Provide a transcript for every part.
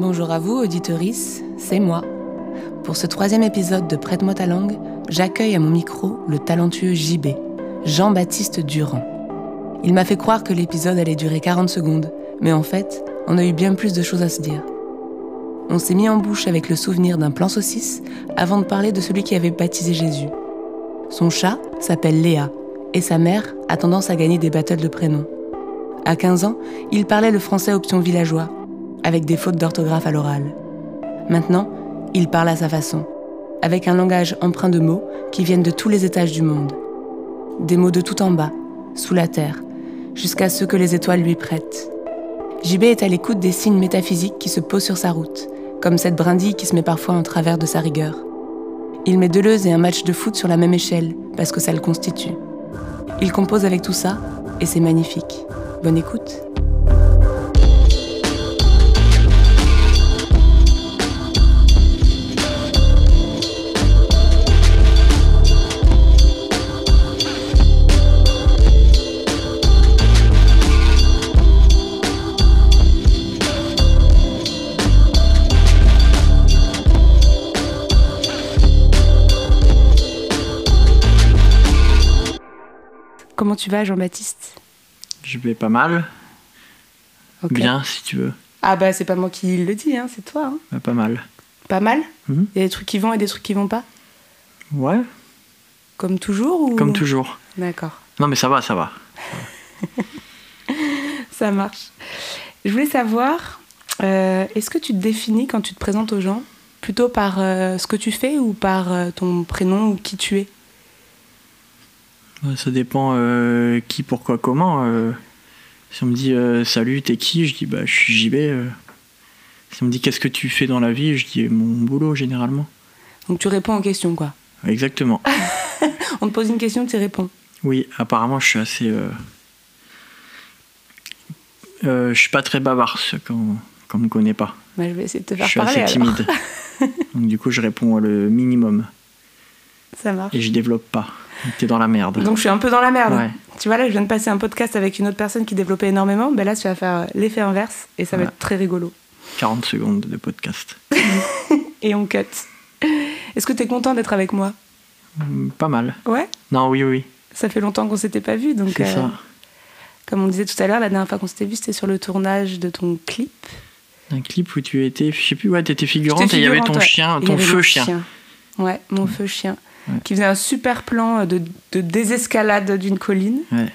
Bonjour à vous, auditorice, c'est moi. Pour ce troisième épisode de Prête-moi ta langue, j'accueille à mon micro le talentueux JB, Jean-Baptiste Durand. Il m'a fait croire que l'épisode allait durer 40 secondes, mais en fait, on a eu bien plus de choses à se dire. On s'est mis en bouche avec le souvenir d'un plan saucisse avant de parler de celui qui avait baptisé Jésus. Son chat s'appelle Léa et sa mère a tendance à gagner des battles de prénoms. À 15 ans, il parlait le français option villageois, avec des fautes d'orthographe à l'oral. Maintenant, il parle à sa façon, avec un langage empreint de mots qui viennent de tous les étages du monde. Des mots de tout en bas, sous la terre, jusqu'à ceux que les étoiles lui prêtent. JB est à l'écoute des signes métaphysiques qui se posent sur sa route, comme cette brindille qui se met parfois en travers de sa rigueur. Il met Deleuze et un match de foot sur la même échelle, parce que ça le constitue. Il compose avec tout ça, et c'est magnifique. Bonne écoute. Comment tu vas, Jean-Baptiste? Je vais pas mal. Bien, si tu veux. Ah bah c'est pas moi qui le dis, hein, c'est toi. hein. Bah, pas mal. Pas mal? Mhm. Il y a des trucs qui vont et des trucs qui vont pas? Ouais, Comme toujours ou... comme toujours. D'accord, Non, mais ça va, ça va. ça marche. Je voulais savoir, euh, est-ce que tu te définis quand tu te présentes aux gens? Plutôt par euh, ce que tu fais ou par euh, ton prénom ou qui tu es? Ça dépend euh, qui, pourquoi, comment. euh. si on me dit euh, salut, t'es qui? Je dis bah je suis JB. Si on me dit qu'est-ce que tu fais dans la vie? Je dis mon boulot généralement. Donc tu réponds aux questions quoi. Exactement. On te pose une question, tu réponds. Oui, apparemment je suis assez. je suis pas très bavard quand, quand on me connaît pas. Bah, je vais essayer de te Je faire suis parler assez alors. timide. Donc du coup je réponds le minimum Ça marche. et je développe pas. T'es dans la merde. Donc je suis un peu dans la merde. Ouais. Tu vois là, je viens de passer un podcast avec une autre personne qui développait énormément. Ben là, tu vas faire euh, l'effet inverse et ça va être très rigolo. 40 secondes de podcast. Et on cut. Est-ce que tu es content d'être avec moi? Hum, Pas mal. Ouais? Non, oui, oui, Ça fait longtemps qu'on s'était pas vu, donc c'est euh, ça. comme on disait tout à l'heure, la dernière fois qu'on s'était vu, c'était sur le tournage de ton clip. Un clip où tu étais, je sais plus, ouais, t'étais figurante J'étais et il y avait figurante, ton ouais. chien, ton feu mon chien. Ouais, mon feu chien, Ouais. qui faisait un super plan de, de désescalade d'une colline. Ouais.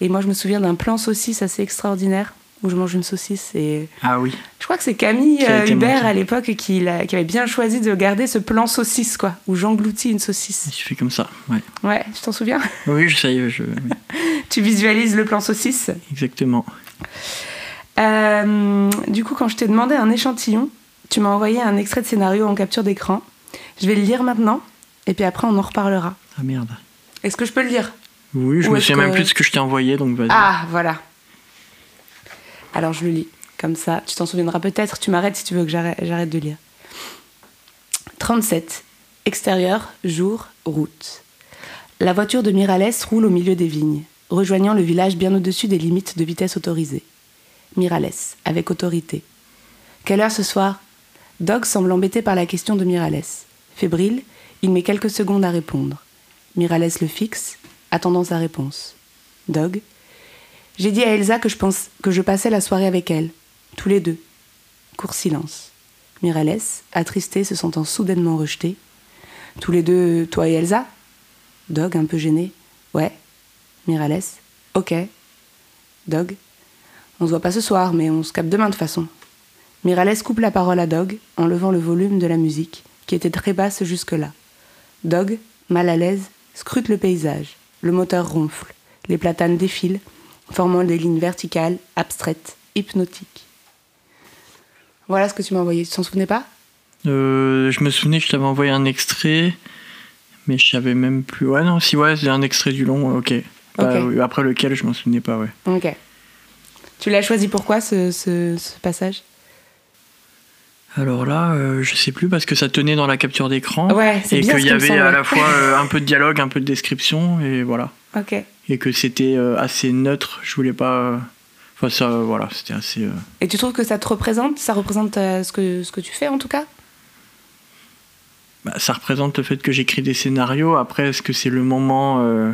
Et moi, je me souviens d'un plan saucisse assez extraordinaire où je mange une saucisse et Ah oui, je crois que c'est Camille euh, Hubert à l'époque qui, avait bien choisi de garder ce plan saucisse quoi, où j'engloutis une saucisse. je fais comme ça. Ouais. Ouais, tu t'en souviens? Oui, je sais, je... Tu visualises le plan saucisse? Exactement. Euh, du coup, quand je t'ai demandé un échantillon, tu m'as envoyé un extrait de scénario en capture d'écran. Je vais le lire maintenant, et puis après on en reparlera. Ah merde. Est-ce que je peux le lire? Oui, je Ou me souviens même que- plus de ce que je t'ai envoyé, donc vas-y. Ah, voilà. Alors je le lis, comme ça. Tu t'en souviendras peut-être, tu m'arrêtes si tu veux que j'arrête j'arrête de lire. 37. Extérieur, jour, route. La voiture de Miralles roule au milieu des vignes, rejoignant le village bien au-dessus des limites de vitesse autorisées. Miralles, avec autorité. Quelle heure ce soir? Dog semble embêté par la question de Miralles. Fébrile, il met quelques secondes à répondre. Miralles le fixe, attendant sa réponse. Dog J'ai dit à Elsa que je, pense, que je passais la soirée avec elle, tous les deux. Court silence. Miralles, attristé, se sentant soudainement rejeté. Tous les deux, toi et Elsa? Dog, un peu gêné. Ouais. Miralles Ok. Dog On se voit pas ce soir, mais on se capte demain de façon. Miralles coupe la parole à Dog en levant le volume de la musique, qui était très basse jusque-là. Dog, mal à l'aise, scrute le paysage. Le moteur ronfle. Les platanes défilent, formant des lignes verticales, abstraites, hypnotiques. Voilà ce que tu m'as envoyé. Tu t'en souvenais pas? Euh, je me souvenais que je t'avais envoyé un extrait, mais je savais même plus. Ouais, non, si, ouais, c'est un extrait du long, ok. Bah, après lequel, je m'en souvenais pas, ouais. Ok. Tu l'as choisi pourquoi ce, ce- ce passage? Alors là, euh, je sais plus parce que ça tenait dans la capture d'écran. Ouais, c'est Et qu'il y avait à la fois euh, un peu de dialogue, un peu de description, et voilà. Ok. Et que c'était euh, assez neutre. Je voulais pas. Enfin, ça, voilà, c'était assez. euh, Et tu trouves que ça te représente? Ça représente euh, ce, que, ce que tu fais en tout cas? Bah, ça représente le fait que j'écris des scénarios. Après, est-ce que c'est le moment euh,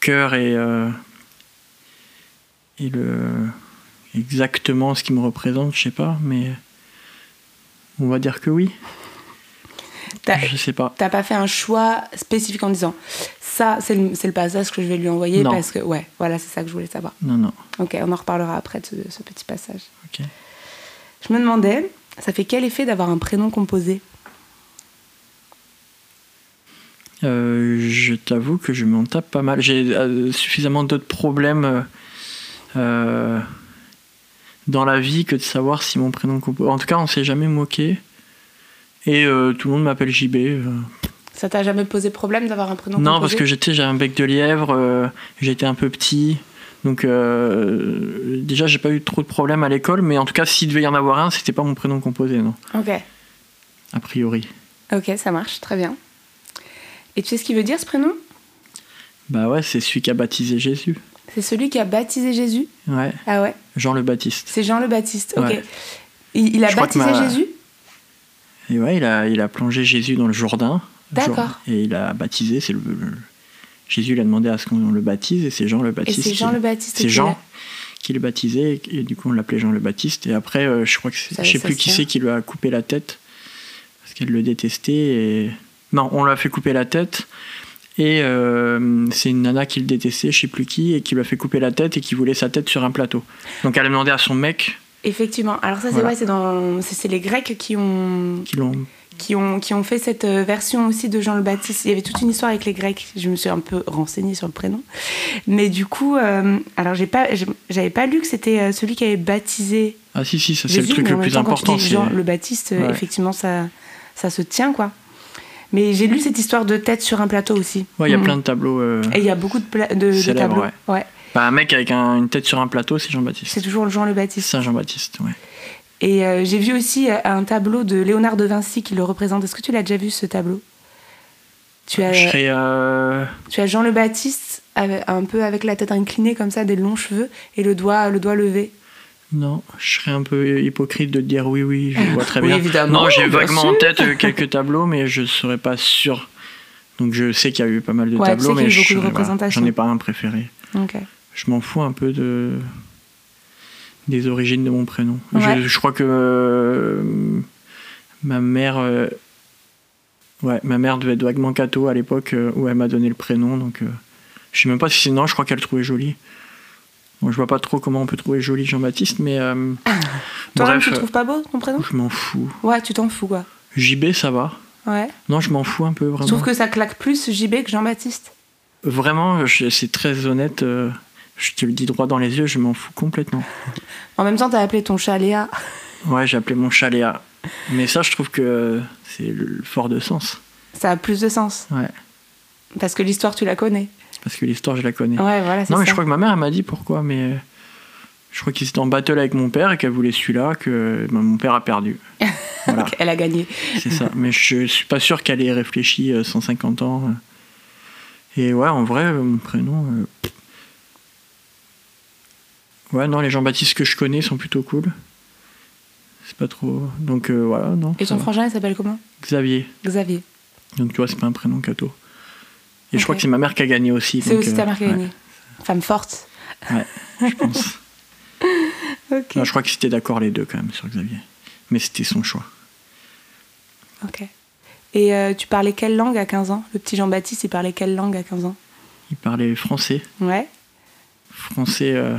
cœur et, euh, et le exactement ce qui me représente, je sais pas, mais on va dire que oui. Je sais pas. t'as pas fait un choix spécifique en disant ça, c'est le, passage que je vais lui envoyer Non. parce que, ouais, voilà, c'est ça que je voulais savoir. Non, non. Ok, on en reparlera après de ce, ce petit passage. Ok. Je me demandais, ça fait quel effet d'avoir un prénom composé? Euh, je t'avoue que je m'en tape pas mal. J'ai euh, suffisamment d'autres problèmes euh, dans la vie que de savoir si mon prénom. En tout cas, on s'est jamais moqué. Et euh, tout le monde m'appelle JB. euh. Ça t'a jamais posé problème d'avoir un prénom Non, composé parce que j'étais, j'ai un bec de lièvre, euh, j'étais un peu petit. Donc, euh, déjà, j'ai pas eu trop de problèmes à l'école, mais en tout cas, s'il devait y en avoir un, c'était pas mon prénom composé, non, Ok, a priori. ok, ça marche, très bien. Et tu sais ce qu'il veut dire ce prénom? Bah ouais, c'est celui qui a baptisé Jésus. C'est celui qui a baptisé Jésus Ouais, Ah ouais Jean le Baptiste. C'est Jean le Baptiste, ok. Ouais. Il, il a Je baptisé ma- Jésus? Et ouais, il a, il a plongé Jésus dans le Jourdain. D'accord. Et il a baptisé. C'est le, le- Jésus il a demandé à ce qu'on le baptise et c'est Jean le Et Baptiste. c'est qui- Jean le Baptiste C'est Jean qui le baptisait et, et du coup on l'appelait Jean le Baptiste. Et après, euh, je crois que c'est- je sais plus qui c'est qui lui a coupé la tête parce qu'elle le détestait. Et... Non, on l'a fait couper la tête. Et euh, c'est une nana qui le détestait, je sais plus qui, et qui lui a fait couper la tête et qui voulait sa tête sur un plateau. Donc elle a demandé à son mec Effectivement. Alors ça, c'est Voilà. ouais, c'est dans, c'est les Grecs qui ont, qui l'ont. qui ont, qui ont fait cette euh, version aussi de Jean le Baptiste. Il y avait toute une histoire avec les Grecs. Je me suis un peu renseignée sur le prénom, mais du coup, euh, alors j'ai pas, j'avais pas lu que c'était celui qui avait baptisé Ah si, si, ça c'est le truc le plus important. Jean le Baptiste, Ouais. effectivement, ça, ça se tient quoi. Mais j'ai lu cette histoire de tête sur un plateau aussi. Ouais, il y a Mhm. plein de tableaux. euh, Et il y a beaucoup de, pla- de, de Célèbres, tableaux. ouais. Ouais. Bah, un mec avec un- une tête sur un plateau, c'est C'est Jean-Baptiste. toujours Jean le Baptiste. Saint Jean-Baptiste, ouais. Et euh, j'ai vu aussi euh, un tableau de Léonard de Vinci qui le représente. Est-ce que tu l'as déjà vu ce tableau? Tu as, Je serais. euh, tu as Jean le Baptiste avec- un peu avec la tête inclinée comme ça, des longs cheveux et le doigt, le doigt levé. Non, je serais un peu hypocrite de dire oui, oui, je vois très Oui, bien. évidemment, Non, j'ai vaguement sûr. en tête euh, quelques tableaux, mais je serais pas sûr. Donc je sais qu'il y a eu pas mal de Ouais, tableaux, mais je j'en ai pas un préféré. Ok. Je m'en fous un peu de des origines de mon prénom. Ouais. Je, je crois que euh, ma mère, euh, ouais, ma mère devait être vaguement catho à l'époque euh, où elle m'a donné le prénom, donc je sais même pas si c'est non. Je crois qu'elle le trouvait joli. Bon, je vois pas trop comment on peut trouver joli Jean-Baptiste, mais euh, Toi-même, tu le trouves pas beau ton prénom? Je m'en fous. Ouais, tu t'en fous quoi. JB, ça va. Ouais. Non, je m'en fous un peu vraiment. trouve que ça claque plus JB que Jean-Baptiste? Vraiment, c'est très honnête. euh, je te le dis droit dans les yeux, je m'en fous complètement. En même temps, t'as appelé ton chat Léa. Ouais, j'ai appelé mon chat Léa. Mais ça, je trouve que c'est fort de sens. Ça a plus de sens. Ouais. Parce que l'histoire, tu la connais. Parce que l'histoire, je la connais. Ouais, voilà, non, mais ça. je crois que ma mère, elle m'a dit pourquoi, mais je crois qu'ils étaient en battle avec mon père et qu'elle voulait celui-là, que ben, mon père a perdu. Voilà, Elle a gagné. c'est ça. Mais je suis pas sûr qu'elle ait réfléchi euh, 150 ans. euh. Et ouais, en vrai, euh, mon prénom. euh. Ouais, non, les Jean-Baptiste que je connais sont plutôt cool. C'est pas trop. Donc euh, voilà, non. Et ton frangin, il s'appelle comment? Xavier. Xavier. Donc tu vois, c'est pas un prénom cato. Et je crois que c'est ma mère qui a gagné aussi. C'est aussi ta euh, mère qui a ouais, gagné. Femme forte. je pense. Ok. Non, je crois qu'ils étaient d'accord les deux quand même sur Xavier. Mais c'était son choix. Ok. Et euh, tu parlais quelle langue à 15 ans? Le petit Jean-Baptiste, il parlait quelle langue à 15 ans? Il parlait français. Ouais. Français, euh,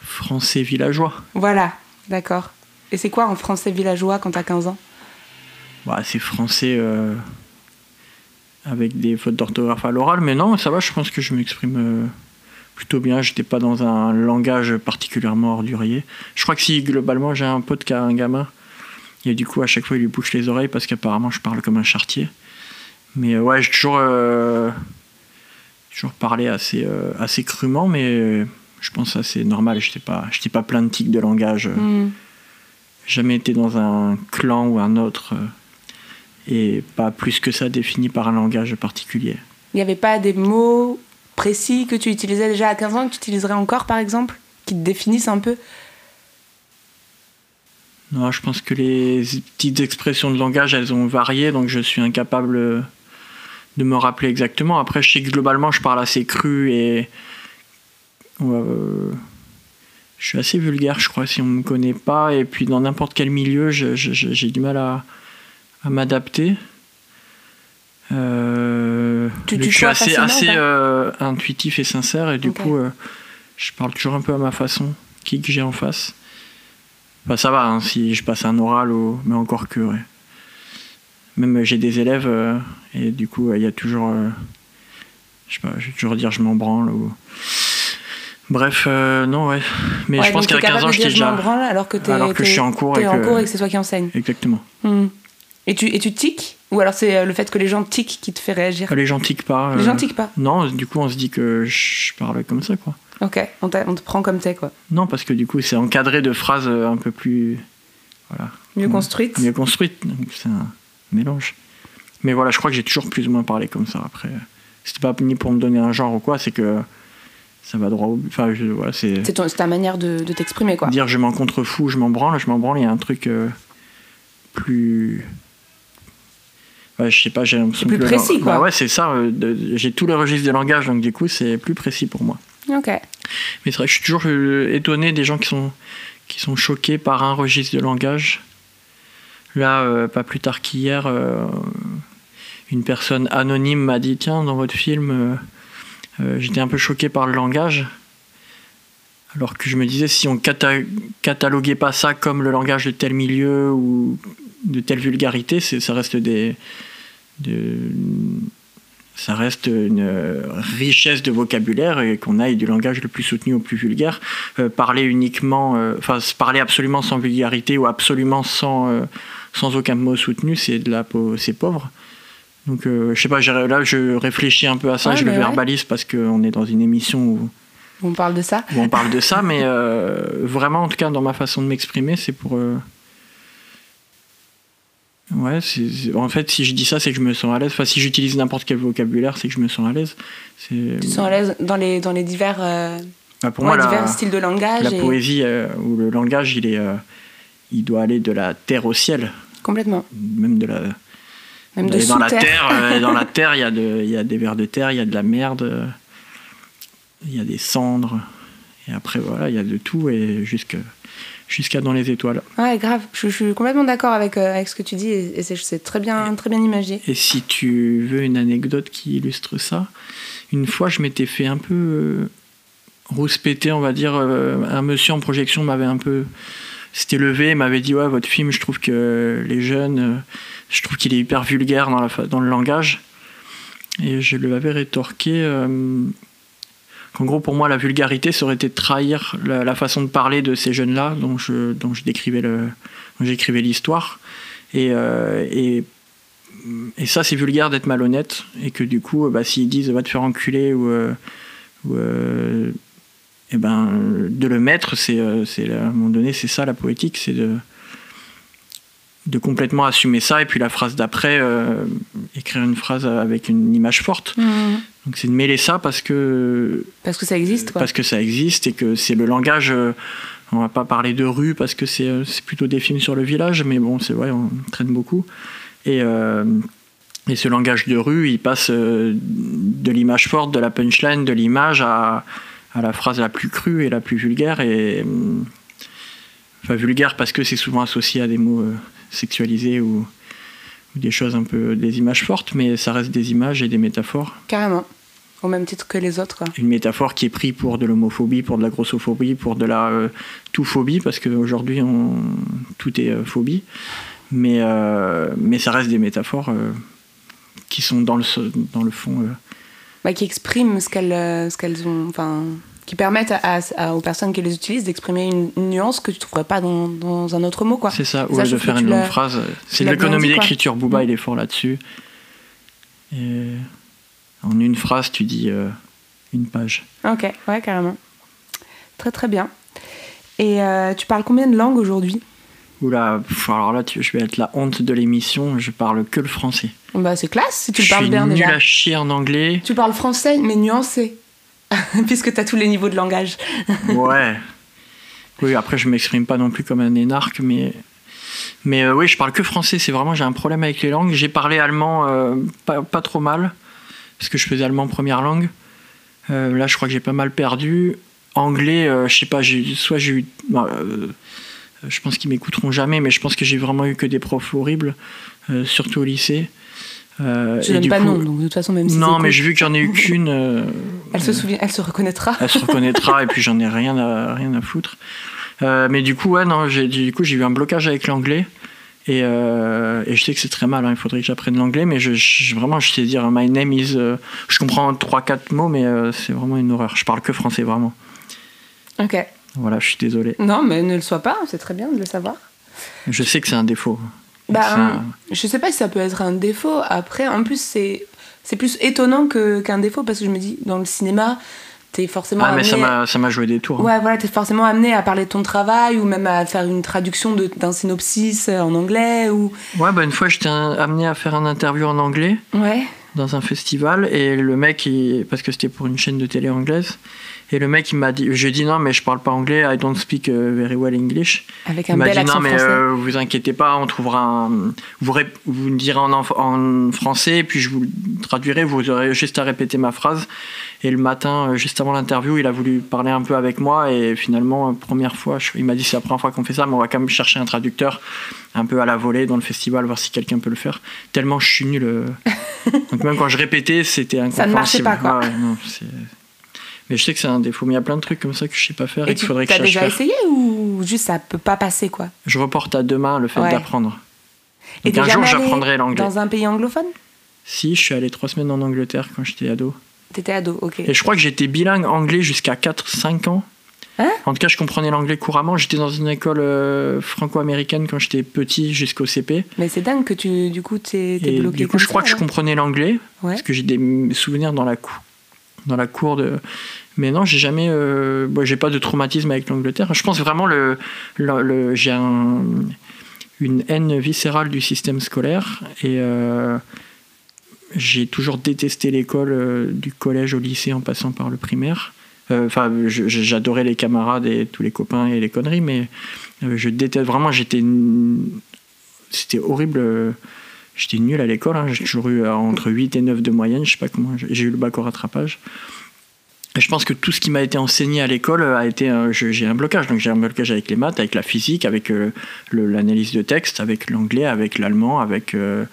français villageois. Voilà, d'accord. Et c'est quoi en français villageois quand t'as 15 ans? Bah, c'est français euh, avec des fautes d'orthographe à l'oral. Mais non, ça va, je pense que je m'exprime euh, plutôt bien. J'étais pas dans un langage particulièrement ordurier. Je crois que si globalement j'ai un pote qui a un gamin, et du coup à chaque fois il lui bouche les oreilles parce qu'apparemment je parle comme un chartier. Mais euh, ouais, j'ai toujours, euh, toujours parlé assez, euh, assez crûment, mais je pense que c'est normal. J'étais pas, j'étais pas plein de tics de langage. Hmm. jamais été dans un clan ou un autre et pas plus que ça défini par un langage particulier. Il n'y avait pas des mots précis que tu utilisais déjà à 15 ans que tu utiliserais encore, par exemple qui te définissent un peu? Non, je pense que les petites expressions de langage, elles ont varié, donc je suis incapable de me rappeler exactement. Après, je sais que globalement, je parle assez cru et. Euh, je suis assez vulgaire, je crois, si on ne me connaît pas. Et puis, dans n'importe quel milieu, j'ai du mal à, à m'adapter. Euh, je suis assez, assez euh, intuitif et sincère, et du coup, euh, je parle toujours un peu à ma façon, qui que j'ai en face. Bah, ça va, hein, si je passe un oral, ou... mais encore que, ouais. Même j'ai des élèves, et du coup, il y a toujours. je sais pas, je vais toujours dire je m'en branle. Ou... Bref, non, ouais. Mais je pense qu'il y a 15 ans, je déjà. alors que, alors que je suis en cours, et, en cours et que c'est toi qui enseigne. Exactement. Hmm. Et tu, et tu tiques Ou alors c'est euh, le fait que les gens tiquent qui te fait réagir Les gens tiquent pas. Les gens tiquent pas Non, du coup on se dit que je parle comme ça, quoi. Ok, on, on te prend comme t'es, quoi. Non, parce que du coup c'est encadré de phrases euh, un peu plus... Voilà. Mieux construites Mieux construites, donc c'est un mélange. Mais voilà, je crois que j'ai toujours plus ou moins parlé comme ça. Après, c'était pas ni pour me donner un genre ou quoi, c'est que ça va droit au but. Enfin, voilà, c'est... C'est, ta manière de, de, t'exprimer, quoi. Dire je m'en contrefous, je m'en branle, je m'en branle, il y a un truc euh, plus Ouais, je sais pas, j'ai C'est plus précis, quoi. Bah ouais, c'est ça. Euh, j'ai tous les registres de langage, donc du coup, c'est plus précis pour moi. Ok. Mais c'est vrai que je suis toujours euh, étonné des gens qui sont, qui sont choqués par un registre de langage. Là, euh, pas plus tard qu'hier, une personne anonyme m'a dit Tiens, dans votre film, j'étais un peu choqué par le langage. Alors que je me disais, si on cataloguait pas ça comme le langage de tel milieu ou de telle vulgarité, ça reste des, ça reste une richesse de vocabulaire et qu'on aille du langage le plus soutenu au plus vulgaire. Euh, parler uniquement, euh, enfin, parler absolument sans vulgarité ou absolument sans, euh, sans aucun mot soutenu, c'est de la c'est pauvre. Donc, je sais pas, là, je réfléchis un peu à ça, je le verbalise parce qu'on est dans une émission où. On parle de ça On parle de ça, mais vraiment, en tout cas, dans ma façon de m'exprimer, c'est pour Ouais, en fait, si je dis ça, c'est que je me sens à l'aise. Enfin, si j'utilise n'importe quel vocabulaire, c'est que je me sens à l'aise. Tu te sens à l'aise dans les, dans les divers, euh, bah, pour moi, divers styles de langage La poésie euh, ou le langage, il, est, euh, il doit aller de la terre au ciel. Complètement. Même de la. Même de dans la terre, dans la terre, il y, a de, il y a des vers de terre, il y a de la merde, il y a des cendres. Et après, voilà, il y a de tout. Et jusqu'à dans les étoiles. Ouais, grave. Je, suis complètement d'accord avec, euh, avec ce que tu dis et, c'est très bien, très bien imagé. Et si tu veux une anecdote qui illustre ça, une fois, je m'étais fait un peu euh, rouspéter, on va dire. Euh, un monsieur en projection m'avait un peu. S'était levé m'avait dit Ouais, votre film, je trouve que les jeunes, je trouve qu'il est hyper vulgaire dans, la, dans le langage. Et je lui avais rétorqué en gros, pour moi, la vulgarité, ça aurait été de trahir la, façon de parler de ces jeunes-là, dont je, dont je décrivais le, j'écrivais l'histoire. Et, euh, et, et, ça, c'est vulgaire d'être malhonnête. Et que du coup, bah, s'ils disent va te faire enculer ou. Euh, ou euh, eh ben, de le mettre, c'est, c'est à un moment donné, c'est ça la poétique, c'est de, de complètement assumer ça et puis la phrase d'après euh, écrire une phrase avec une image forte mmh. donc c'est de mêler ça parce que parce que ça existe quoi. parce que ça existe et que c'est le langage euh, on va pas parler de rue parce que c'est, euh, c'est plutôt des films sur le village mais bon c'est vrai on traîne beaucoup et et ce langage de rue il passe de l'image forte de la punchline de l'image à, à la phrase la plus crue et la plus vulgaire et enfin vulgaire parce que c'est souvent associé à des mots sexualisées ou, des choses un peu, des images fortes, mais ça reste des images et des métaphores. Carrément. Au même titre que les autres. Une métaphore qui est prise pour de l'homophobie, pour de la grossophobie, pour de la euh, tout-phobie, parce qu'aujourd'hui, tout est euh, phobie. Mais, euh, mais ça reste des métaphores qui sont dans le, dans le fond. Bah, qui expriment ce qu'elles, ce qu'elles ont. Enfin, qui permettent à, aux personnes qui les utilisent d'exprimer une, nuance que tu ne trouverais pas dans, dans, un autre mot. Quoi. C'est ça, ou de faire une longue phrase. C'est l'économie d'écriture. Booba, il est fort là-dessus. Et en une phrase, tu dis euh, une page. Ok, ouais, carrément. Très très bien. Et euh, tu parles combien de langues aujourd'hui? Oula, alors là, je vais être la honte de l'émission, je parle que le français. Bah, c'est classe si tu le parles bien déjà. Je suis nul à chier en anglais. Tu parles français, mais nuancé. Puisque tu as tous les niveaux de langage. ouais. Oui, après, je m'exprime pas non plus comme un énarque, mais. Mais euh, oui, je parle que français, c'est vraiment, j'ai un problème avec les langues. J'ai parlé allemand euh, pas, pas, trop mal, parce que je faisais allemand première langue. Euh, là, je crois que j'ai pas mal perdu. Anglais, je sais pas, soit j'ai eu. Bah, je pense qu'ils m'écouteront jamais, mais je pense que j'ai vraiment eu que des profs horribles, surtout au lycée. Euh, je n'aime pas non, donc de toute façon, même si Non, mais j'ai vu que j'en ai eu qu'une. Euh, elle se souvient, elle se reconnaîtra. Elle se reconnaîtra, et puis j'en ai rien à, rien à foutre. Euh, mais du coup, ouais, non, j'ai, du coup, j'ai eu un blocage avec l'anglais. Et, euh, et je sais que c'est très mal, hein, il faudrait que j'apprenne l'anglais, mais je, je, vraiment, je sais dire My name is. je comprends 3-4 mots, mais c'est vraiment une horreur. Je parle que français, vraiment. Ok. Voilà, je suis désolé. Non, mais ne le sois pas, c'est très bien de le savoir. Je sais que c'est un défaut. Bah, je sais pas si ça peut être un défaut. Après, en plus, c'est, c'est plus étonnant que, qu'un défaut parce que je me dis, dans le cinéma, t'es forcément. Ah, mais ça m'a, ça m'a joué des tours. Hein. Ouais, voilà, t'es forcément amené à parler de ton travail ou même à faire une traduction de, d'un synopsis en anglais. Ou... Ouais, bah, une fois, j'étais amené à faire un interview en anglais. Ouais. Dans un festival et le mec, il, parce que c'était pour une chaîne de télé anglaise, et le mec, il m'a dit, j'ai dit non, mais je parle pas anglais, I don't speak uh, very well English. Avec un il m'a dit non, mais euh, vous inquiétez pas, on trouvera un. Vous, vous me direz en, en, français, puis je vous traduirai, vous aurez juste à répéter ma phrase. Et le matin, euh, juste avant l'interview, il a voulu parler un peu avec moi, et finalement, première fois, il m'a dit c'est la première fois qu'on fait ça, mais on va quand même chercher un traducteur un peu à la volée dans le festival, voir si quelqu'un peut le faire. Tellement je suis nul. Euh. Donc même quand je répétais, c'était incompréhensible. Ça ne marchait pas, quoi. Ah non, mais je sais que c'est un défaut. Mais il y a plein de trucs comme ça que je sais pas faire et, qu'il faudrait que je sache déjà essayé ou juste ça peut pas passer quoi? Je reporte à demain le fait d'apprendre. Et un jour j'apprendrai l'anglais. Dans un pays anglophone? Si, je suis allé trois semaines en Angleterre quand j'étais ado. T'étais ado, ok. Et je crois que j'étais bilingue anglais jusqu'à 4-5 ans. Hein? En tout cas, je comprenais l'anglais couramment. J'étais dans une école euh, franco-américaine quand j'étais petit jusqu'au CP. Mais c'est dingue que tu, du coup, t'es bloqué. Du coup, je crois que je comprenais l'anglais. Ouais. Parce que j'ai des souvenirs dans la cour dans la cour de. Mais non, j'ai jamais. Euh... Bon, j'ai pas de traumatisme avec l'Angleterre. Je pense vraiment le, j'ai un, une haine viscérale du système scolaire et euh, j'ai toujours détesté l'école euh, du collège au lycée en passant par le primaire. Euh, enfin, j'adorais les camarades et tous les copains et les conneries, mais je déteste vraiment. J'étais, c'était horrible J'étais nul à l'école, hein. j'ai toujours eu euh, entre 8 et 9 de moyenne, je sais pas comment, j'ai eu le bac au rattrapage. Et je pense que tout ce qui m'a été enseigné à l'école a été. j'ai un blocage. Donc j'ai un blocage avec les maths, avec la physique, avec euh, l'analyse de texte, avec l'anglais, avec l'allemand, avec. Euh,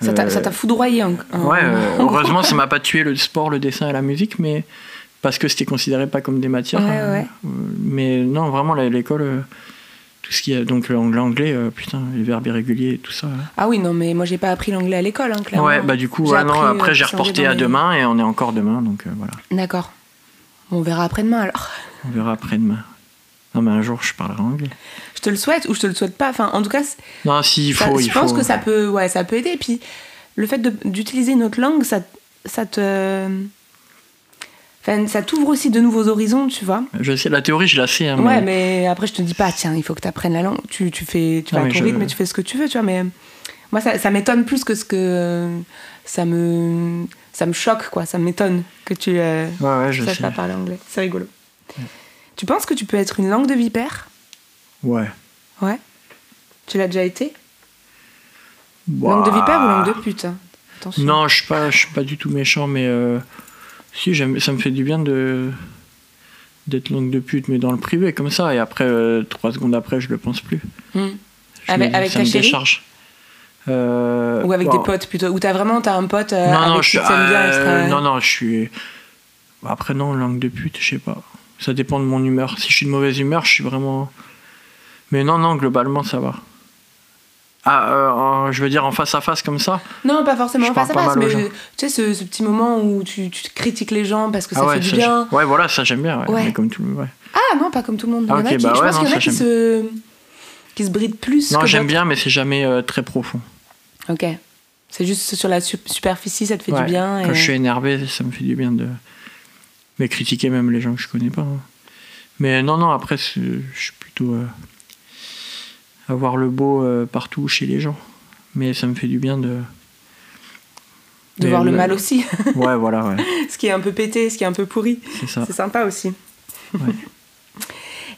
ça t'a foudroyé en, Ouais, heureusement, ça m'a pas tué le sport, le dessin et la musique, mais parce que c'était considéré pas comme des matières. Ouais, ouais. mais non, vraiment, l'école tout ce qui est donc l'anglais euh, putain les verbes irréguliers et tout ça ah oui non mais moi j'ai pas appris l'anglais à l'école hein, clairement. Ouais bah du coup ouais, non, après euh, j'ai reporté à demain et on est encore demain donc euh, voilà. D'accord. On verra après demain alors. On verra après demain non mais un jour je parlerai anglais. Je te le souhaite ou je te le souhaite pas enfin en tout cas non si il faut je pense que ça peut ouais ça peut aider. Et puis le fait d'utiliser une autre langue ça ça te ça t'ouvre aussi de nouveaux horizons, tu vois. Je sais, la théorie, je la sais. Hein, ouais, mais... après, je te dis pas, tiens, il faut que tu apprennes la langue. Tu, tu fais, tu vas à ton rythme et tu fais ce que tu veux, tu vois. Mais moi, ça, ça m'étonne plus que ce que ça me, ça me choque, quoi. Ça m'étonne que tu euh, ouais, ouais, je saches pas parler anglais. C'est rigolo. Tu penses que tu peux être une langue de vipère? Ouais. Ouais. Tu l'as déjà été? Langue de vipère ou langue de pute? Hein Attention. Non, je suis pas, je suis pas du tout méchant, mais. Euh, si, ça me fait du bien de d'être langue de pute, mais dans le privé, comme ça. Et après, euh, trois secondes après, je le pense plus. Hmm. Avec, avec ta chérie euh, Ou avec des potes plutôt Ou t'as vraiment as un pote euh, non, non, je, bien Non, non, je suis. Après, non, langue de pute, je sais pas. Ça dépend de mon humeur. Si je suis de mauvaise humeur, je suis vraiment. Mais non, non, globalement, ça va. Ah, je veux dire en face à face comme ça Non, pas forcément en face à face, mais tu sais, ce, petit moment où tu, tu, critiques les gens parce que ça ah fait du bien. Ouais, voilà, ça j'aime bien. Ouais. comme tout, ouais. Ah non, pas comme tout le monde. Ah, il y bah je pense qu'il y en a qui se, qui se brident plus. Non, j'aime bien, mais c'est jamais euh, très profond. Ok. C'est juste sur la superficie, ça te fait du bien. Quand je suis énervé, ça me fait du bien de. Mais critiquer même les gens que je connais pas. Hein. Mais non, non, après, je suis plutôt. Euh, avoir le beau euh, partout chez les gens. Mais ça me fait du bien de. De voir le, mal aussi. ouais, voilà, ouais. ce qui est un peu pété, ce qui est un peu pourri. C'est ça. C'est sympa aussi.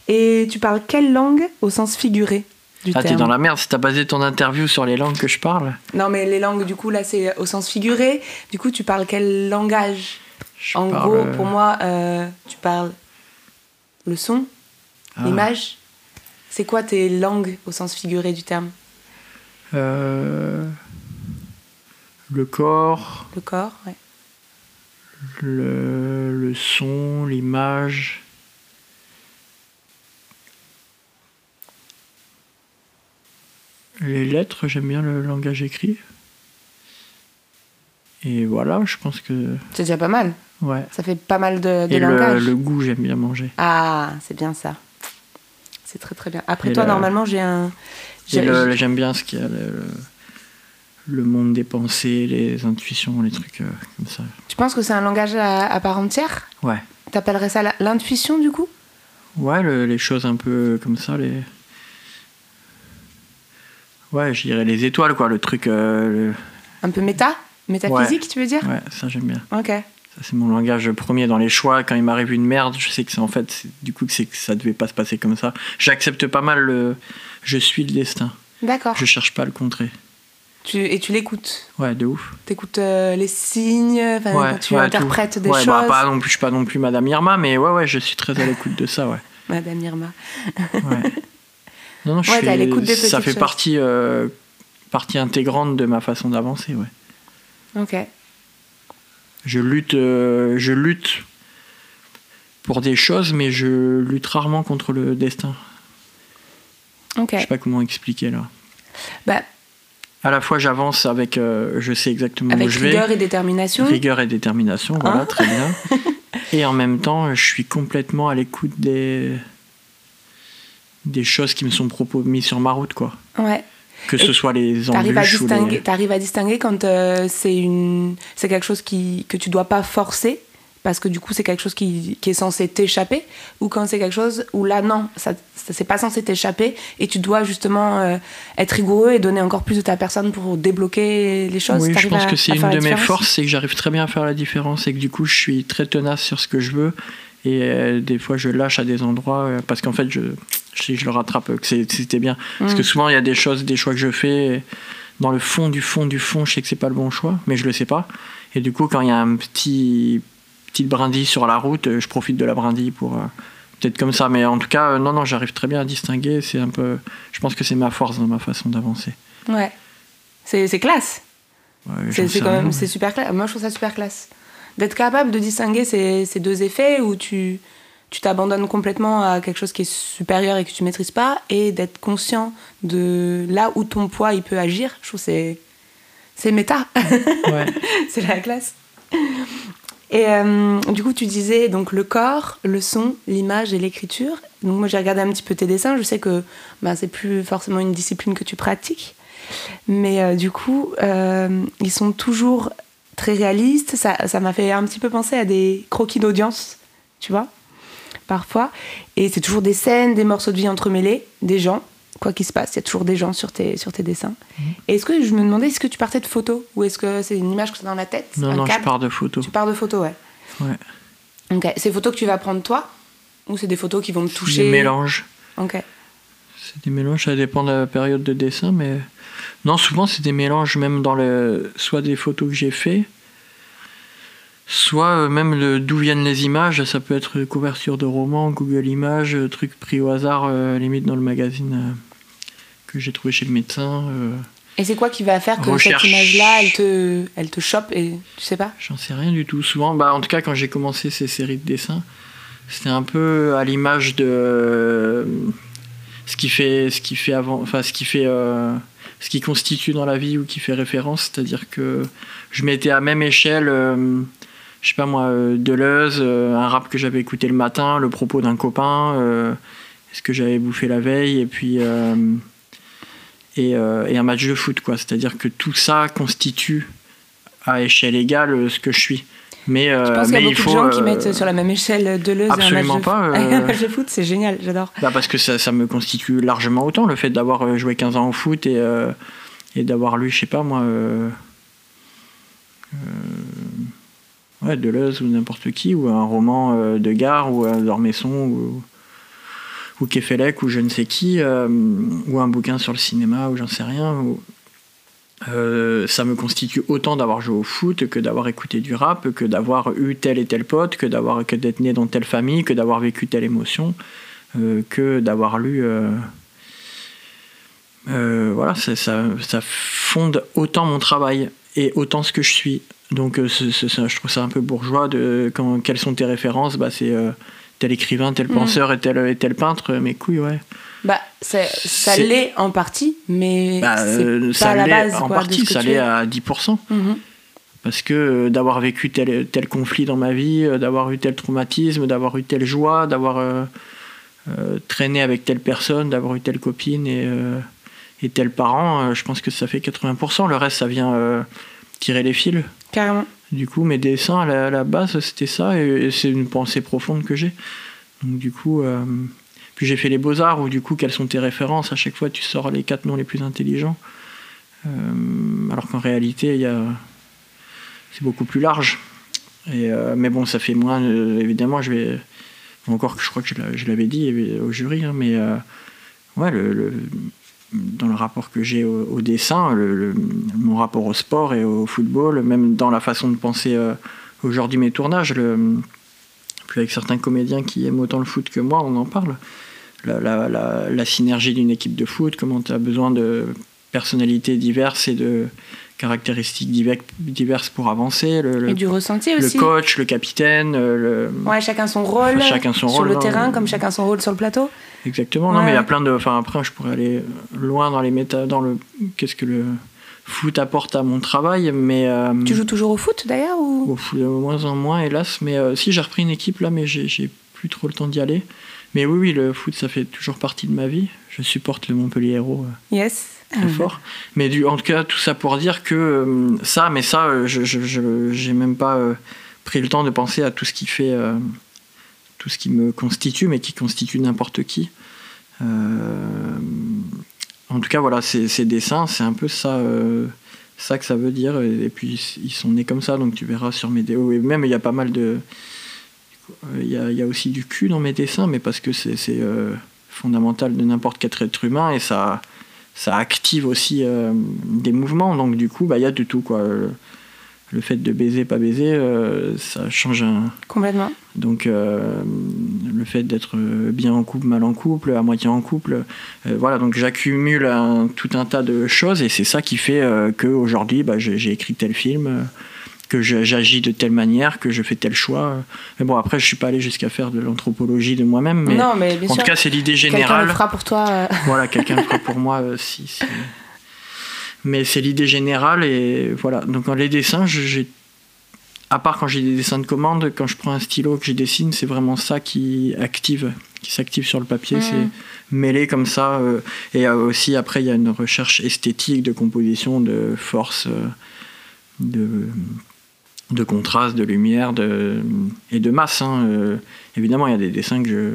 Et tu parles quelle langue au sens figuré du Ah, t'es dans la merde si t'as basé ton interview sur les langues que je parle. Non, mais les langues, du coup, là, c'est au sens figuré. Du coup, tu parles quel langage Je En parle, gros, euh, pour moi, euh, tu parles le son, ah, l'image. C'est quoi tes langues au sens figuré du terme euh, le corps, Le corps, ouais. le, le son, l'image. Les lettres, j'aime bien le langage écrit. Et voilà, je pense que. C'est déjà pas mal. Ouais. Ça fait pas mal de, de Et le, langage. le goût, j'aime bien manger. Ah, c'est bien ça. C'est très très bien. Après Et toi, le- normalement, j'ai un. J'aime bien ce qu'il y a, le, monde des pensées, les intuitions, les trucs euh, comme ça. Tu penses que c'est un langage à, à part entière? Ouais. T'appellerais ça l'intuition du coup? Ouais, le- les choses un peu comme ça, les. Ouais, je dirais les étoiles, quoi, le truc. euh, Un peu méta? Métaphysique, tu veux dire? Ouais, ça j'aime bien. Ok. C'est mon langage premier dans les choix. Quand il m'arrive une merde, je sais que c'est en fait, du coup, que c'est que ça devait pas se passer comme ça. J'accepte pas mal le. Je suis le destin. D'accord. Je cherche pas à le contrer. Tu, et tu l'écoutes? Ouais, de ouf. T'écoutes euh, les signes, Ouais, quand tu ouais, interprètes tout. des ouais, choses. bah, pas non plus, je suis pas non plus Madame Irma, mais ouais, ouais, je suis très à l'écoute de ça, ouais. Madame Irma. Ouais. Non, non, je Ouais, à l'écoute des ça fait choses. partie, euh, partie intégrante de ma façon d'avancer, ouais. Ok. Je lutte, euh, je lutte pour des choses, mais je lutte rarement contre le destin. Ok. Je sais pas comment expliquer là. Bah, À la fois, j'avance avec, euh, je sais exactement avec où je vais, rigueur et détermination. rigueur et détermination, voilà, Hein très bien. et en même temps, je suis complètement à l'écoute des des choses qui me sont propos mis sur ma route, quoi. Ouais. Que Et ce soit les à embûches ou distinguer, les... t'arrives à distinguer quand euh, c'est une, c'est quelque chose qui que tu dois pas forcer parce que du coup c'est quelque chose qui, qui est censé t'échapper ou quand c'est quelque chose où là non, ça, ça c'est pas censé t'échapper et tu dois justement euh, être rigoureux et donner encore plus de ta personne pour débloquer les choses. Oui, je pense à- que c'est une de mes forces, c'est que j'arrive très bien à faire la différence et que du coup, je suis très tenace sur ce que je veux. Et euh, des fois, je lâche à des endroits euh, parce qu'en fait, je, que je le rattrape, que c'était bien. Parce que Mm. souvent, il y a des choses, des choix que je fais dans le fond du fond du fond, je sais que c'est pas le bon choix, mais je le sais pas. Et du coup, quand il y a un petit petite brindille sur la route, je profite de la brindille pour euh, peut-être comme ça. Mais en tout cas, euh, non, non, j'arrive très bien à distinguer. C'est un peu, je pense que c'est ma force dans ma façon d'avancer. Ouais. C'est classe. Ouais, C'est quand même c'est super classe. Moi je trouve ça super classe. D'être capable de distinguer ces, ces deux effets où tu tu t'abandonnes complètement à quelque chose qui est supérieur et que tu maîtrises pas et d'être conscient de là où ton poids il peut agir. Je trouve que c'est c'est méta. Ouais. c'est la classe. Et euh, du coup, tu disais donc le corps, le son, l'image et l'écriture. Donc moi, j'ai regardé un petit peu tes dessins. Je sais que bah, c'est plus forcément une discipline que tu pratiques, mais euh, du coup, euh, ils sont toujours très réalistes. Ça, ça m'a fait un petit peu penser à des croquis d'audience, tu vois, parfois. Et c'est toujours des scènes, des morceaux de vie entremêlés, des gens. Quoi qu'il se passe, il y a toujours des gens sur tes, sur tes dessins. Et est-ce que je me demandais, est-ce que tu partais de photos ou est-ce que c'est une image que tu as dans la tête Non, non, je pars de photos. tu pars de photos, ouais. Ouais. Ok. C'est des photos que tu vas prendre toi Ou c'est des photos qui vont te C'est toucher Des mélanges. Ok. C'est des mélanges, ça dépend de la période de dessin, mais. Non, souvent c'est des mélanges, même dans le. Soit des photos que j'ai fait, soit euh, même d'où viennent les images. Ça peut être couverture de roman, Google Images, euh, truc pris au hasard, euh, limite dans le magazine euh, que j'ai trouvé chez le médecin. euh, Et c'est quoi qui va faire que Recherche. cette image-là, elle te, elle te chope et tu sais pas? J'en sais rien du tout. Souvent, bah, en tout cas, quand j'ai commencé ces séries de dessins, c'était un peu à l'image de ce qui fait, ce qui fait avant, enfin ce qui fait, ce qui constitue dans la vie ou qui fait référence. C'est-à-dire que je mettais à même échelle, je sais pas moi, euh, Deleuze, euh, un rap que j'avais écouté le matin, le propos d'un copain, euh, ce que j'avais bouffé la veille, et puis et, et un match de foot, quoi. C'est-à-dire que tout ça constitue à échelle égale ce que je suis. Mais, Je pense qu'il y a beaucoup faut. de gens qui mettent sur la même échelle Deleuze et un match absolument de, pas, foot. euh. un match de foot. C'est génial, j'adore. bah, parce que ça, ça me constitue largement autant, le fait d'avoir joué 15 ans au foot et, euh, et d'avoir lu, je sais pas moi, ouais, Deleuze ou n'importe qui, ou un roman euh, de gare ou euh, d'Ormesson ou, ou Kefelec ou je ne sais qui, ou un bouquin sur le cinéma ou j'en sais rien. Ou, ça me constitue autant d'avoir joué au foot que d'avoir écouté du rap, que d'avoir eu tel et tel pote, que d'avoir que d'être né dans telle famille, que d'avoir vécu telle émotion, que d'avoir lu euh, voilà, ça, ça, fonde autant mon travail et autant ce que je suis. Donc euh, je trouve ça un peu bourgeois de quand, quelles sont tes références? Bah, C'est euh, tel écrivain, tel mm. penseur et, tel, et tel peintre, mes couilles, ouais. Bah, ça l'est en partie, mais bah, c'est pas la base. En partie, ça l'est à 10%. Mm-hmm. Parce que d'avoir vécu tel, tel conflit dans ma vie, d'avoir eu tel traumatisme, d'avoir eu telle joie, d'avoir traîné avec telle personne, d'avoir eu telle copine et et tel parent, euh, je pense que ça fait 80%. Le reste, ça vient euh, tirer les fils. Carrément. Du coup, mes dessins, à la, base, c'était ça, et, c'est une pensée profonde que j'ai. Donc, du coup, euh, puis j'ai fait les beaux-arts, où du coup, quelles sont tes références? À chaque fois, tu sors les quatre noms les plus intelligents. alors qu'en réalité, il y a... c'est beaucoup plus large. Et, mais bon, ça fait moins, évidemment, je vais. Encore que je crois que je l'avais dit au jury, hein, mais ouais, le dans le rapport que j'ai au, dessin, mon rapport au sport et au football, même dans la façon de penser euh, aujourd'hui mes tournages. Le, puis avec certains comédiens qui aiment autant le foot que moi, on en parle. La, synergie d'une équipe de foot, comment tu as besoin de personnalités diverses et de caractéristiques diverses pour avancer. Le, et du ressenti aussi. Le coach, le capitaine. Le... Ouais, chacun son rôle. Chacun son sur rôle. le terrain, comme chacun son rôle sur le plateau. Exactement. Non, mais il y a plein de. Enfin, après, je pourrais aller loin dans les méta, dans le. Qu'est-ce que le foot apporte à mon travail, mais. Euh, tu joues toujours au foot d'ailleurs ou? Au foot, de moins en moins, hélas. Mais euh, si j'ai repris une équipe là, mais j'ai plus trop le temps d'y aller. Mais oui, oui, le foot, ça fait toujours partie de ma vie. Je supporte le Montpellier Héros. Euh, yes. Très fort. Mais du, en tout cas, tout ça pour dire que ça, mais ça, je j'ai même pas pris le temps de penser à tout ce qui fait tout ce qui me constitue, mais qui constitue n'importe qui. Euh, en tout cas, voilà, ces, dessins, c'est un peu ça, euh, ça que ça veut dire. Et, puis, ils sont nés comme ça, donc tu verras sur mes déos. Et même, il y a pas mal de. Il y a, aussi du cul dans mes dessins, mais parce que c'est euh, fondamental de n'importe quel être humain et ça, ça active aussi des mouvements. Donc, du coup, bah, il y a de tout, quoi le fait de baiser, pas baiser, euh, ça change un. Complètement. Donc, euh, le fait d'être bien en couple, mal en couple, à moitié en couple, euh, voilà, donc j'accumule tout un tas de choses et c'est ça qui fait qu'aujourd'hui, bah, j'ai écrit tel film, que j'agis de telle manière, que je fais tel choix. Mais bon, après, je suis pas allé jusqu'à faire de l'anthropologie de moi-même, mais, non, mais en tout cas, c'est l'idée générale. Quelqu'un le fera pour toi. Voilà, quelqu'un le fera pour moi si. si mais c'est l'idée générale et voilà. Donc dans les dessins, j'ai à part quand j'ai des dessins de commande, quand je prends un stylo que je dessine, c'est vraiment ça qui active, qui s'active sur le papier, c'est mmh. mêlé comme ça. Euh, et aussi après, il y a une recherche esthétique de composition, de force, euh, de, de contraste, de lumière, de, et de masse. Hein, euh. évidemment, il y a des dessins que je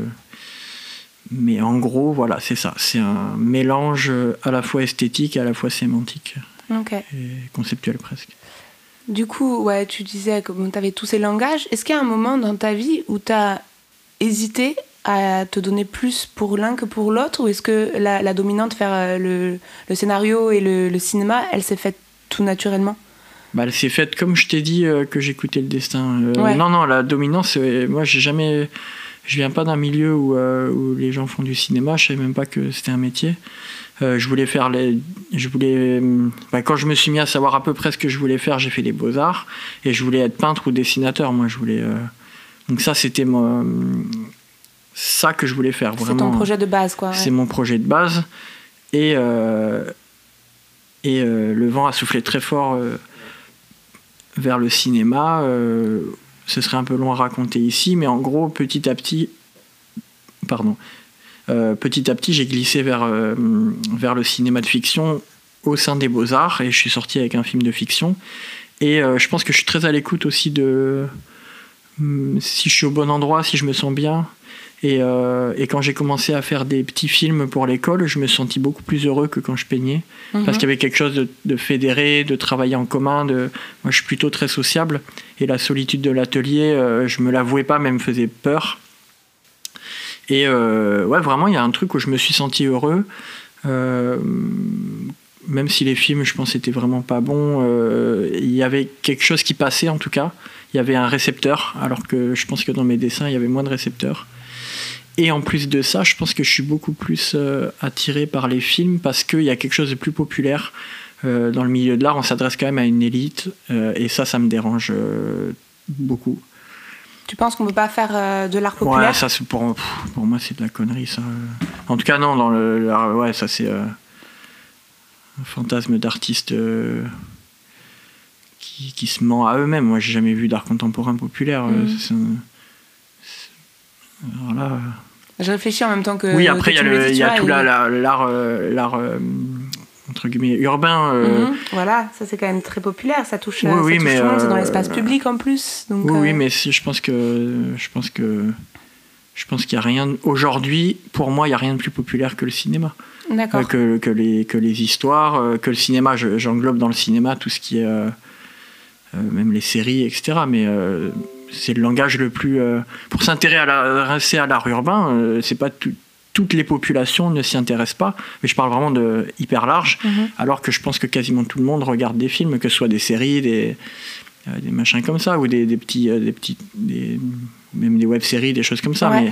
mais en gros, voilà, c'est ça. C'est un mélange à la fois esthétique et à la fois sémantique. Et conceptuel presque. Du coup, ouais, tu disais que tu avais tous ces langages. Est-ce qu'il y a un moment dans ta vie où tu as hésité à te donner plus pour l'un que pour l'autre Ou est-ce que la, dominante, faire euh, le, le scénario et le, cinéma, elle s'est faite tout naturellement? Bah, s'est faite comme je t'ai dit euh, que j'écoutais le destin. Euh, non, non, la dominance, moi j'ai jamais je viens pas d'un milieu où, euh, où, les gens font du cinéma, je savais même pas que c'était un métier. Euh, je voulais faire les. Je voulais. Bah, quand je me suis mis à savoir à peu près ce que je voulais faire, j'ai fait les beaux-arts. Et je voulais être peintre ou dessinateur. Moi, je voulais. Euh, donc, ça, c'était ça que je voulais faire. C'est ton projet de base, quoi. C'est mon projet de base. Et, et le vent a soufflé très fort vers le cinéma ce serait un peu long à raconter ici, mais en gros, petit à petit, pardon, euh, petit à petit, j'ai glissé vers, euh, vers le cinéma de fiction au sein des beaux-arts et je suis sorti avec un film de fiction. Et euh, je pense que je suis très à l'écoute aussi de si je suis au bon endroit, si je me sens bien. Euh, et, quand j'ai commencé à faire des petits films pour l'école, je me sentis beaucoup plus heureux que quand je peignais. Parce mhm. qu'il y avait quelque chose de, fédéré, de travailler en commun. De... Moi, je suis plutôt très sociable. Et la solitude de l'atelier, euh, je me l'avouais pas, mais me faisait peur. Et ouais, vraiment, il y a un truc où je me suis senti heureux. même si les films, je pense, étaient vraiment pas bons, il y avait quelque chose qui passait en tout cas. Il y avait un récepteur, alors que je pense que dans mes dessins, il y avait moins de récepteurs. Et en plus de ça, je pense que je suis beaucoup plus attiré par les films parce qu'il y a quelque chose de plus populaire. Euh, dans le milieu de l'art, on s'adresse quand même à une élite, euh, et ça, ça me dérange euh, beaucoup. Tu penses qu'on ne peut pas faire de l'art populaire? Ouais, ça, pour, pour moi, c'est de la connerie, ça. En tout cas, non, dans le, ouais, ça, c'est un fantasme d'artiste qui, qui, se ment à eux-mêmes. Moi, j'ai jamais vu d'art contemporain populaire. Je réfléchis en même temps que. Oui, après, il y, a tout l'art entre guillemets urbain. Euh, mhm. voilà, ça c'est quand même très populaire, ça touche, oui, ça oui, mais, tout le monde, c'est dans euh, l'espace public en plus. Donc, oui, oui, euh, mais si, je pense que je pense que je pense qu'il y a rien aujourd'hui. Pour moi, il y a rien de plus populaire que le cinéma. D'accord. que, que, les que les histoires, que le cinéma. J'englobe dans le cinéma tout ce qui est même les séries, etc. Mais c'est le langage le plus pour s'intéresser à l'art urbain. c'est pas tout toutes les populations ne s'y intéressent pas, mais je parle vraiment de hyper large, mhm. alors que je pense que quasiment tout le monde regarde des films, que ce soit des séries, des, euh, des machins comme ça, ou des, des petits, euh, des petits même des web-séries, des choses comme ça, mais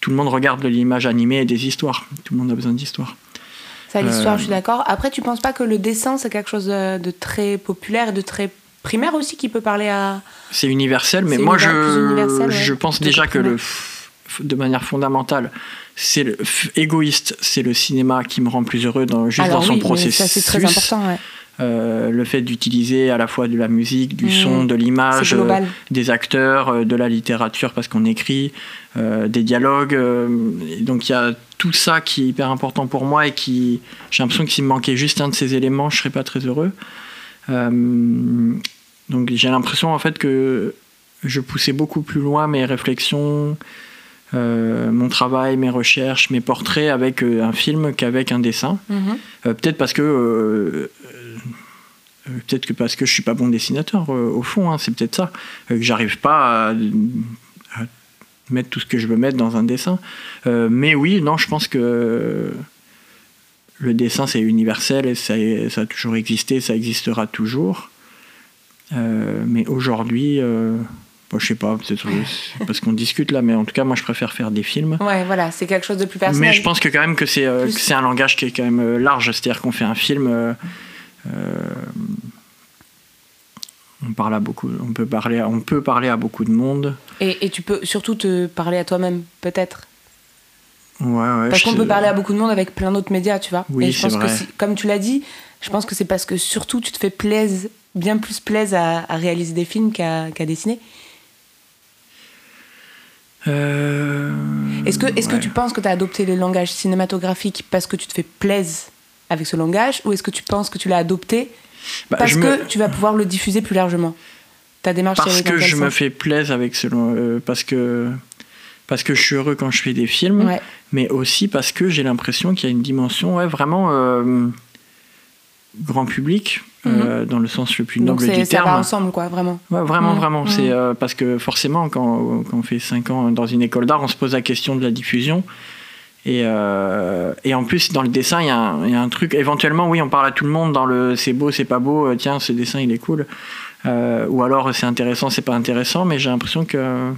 tout le monde regarde de l'image animée et des histoires. Tout le monde a besoin d'histoire. Ça, l'histoire, je suis euh, d'accord. Après, tu penses pas que le dessin, c'est quelque chose de très populaire de très primaire aussi qui peut parler à. C'est universel, mais moi, je, je pense déjà que le, de manière fondamentale, c'est le, égoïste, c'est le cinéma qui me rend plus heureux dans, juste dans son processus. Ça, c'est très important, euh, le fait d'utiliser à la fois de la musique, du mmh. son, de l'image, euh, des acteurs, euh, de la littérature parce qu'on écrit, des dialogues. donc il y a tout ça qui est hyper important pour moi et qui j'ai l'impression que s'il me manquait juste un de ces éléments, je serais pas très heureux. Donc j'ai l'impression en fait que je poussais beaucoup plus loin mes réflexions, euh, mon travail, mes recherches, mes portraits avec euh, un film qu'avec un dessin. Mhm. Euh, peut-être parce que peut-être que parce que je suis pas bon dessinateur au fond, hein, c'est peut-être ça que j'arrive pas à, mettre tout ce que je veux mettre dans un dessin. mais oui, non, je pense que le dessin c'est universel et ça, ça, a toujours existé, ça existera toujours. mais aujourd'hui je sais pas, peut-être parce qu'on discute là, mais en tout cas, moi, je préfère faire des films. Ouais, voilà, c'est quelque chose de plus personnel. Mais je pense que quand même que c'est euh, c'est un langage qui est quand même euh, large, c'est-à-dire qu'on fait un film. Euh, on parle à beaucoup, on peut parler, on peut parler à beaucoup de monde. Et, et tu peux surtout te parler à toi-même, peut-être. Ouais, ouais. Parce qu'on peut parler à beaucoup de monde avec plein d'autres médias, tu vois. Oui, c'est vrai. que, comme tu l'as dit, je pense que c'est parce que surtout tu te fais plaisir, bien plus plaisir à, réaliser des films qu'à dessiner. Euh, est-ce que, est que tu penses que tu as adopté le langage cinématographique parce que tu te fais plaisir avec ce langage ou est-ce que tu penses que tu l'as adopté bah, parce que tu vas pouvoir le diffuser plus largement? Ta démarche Parce que je me fais plaisir avec ce euh, parce que parce que je suis heureux quand je fais des films, mais aussi parce que j'ai l'impression qu'il y a une dimension ouais, vraiment euh, grand public euh, mhm. dans le sens le plus noble du terme. Ça va ensemble, quoi, vraiment. vraiment, mhm. vraiment. C'est mhm. euh, parce que forcément, quand, quand, on fait 5 ans dans une école d'art, on se pose la question de la diffusion. Et, et en plus, dans le dessin, il y, y, a un truc. Éventuellement, oui, on parle à tout le monde dans le c'est beau, c'est pas beau, tiens, ce dessin, il est cool. ou alors, c'est intéressant, c'est pas intéressant, mais j'ai l'impression que.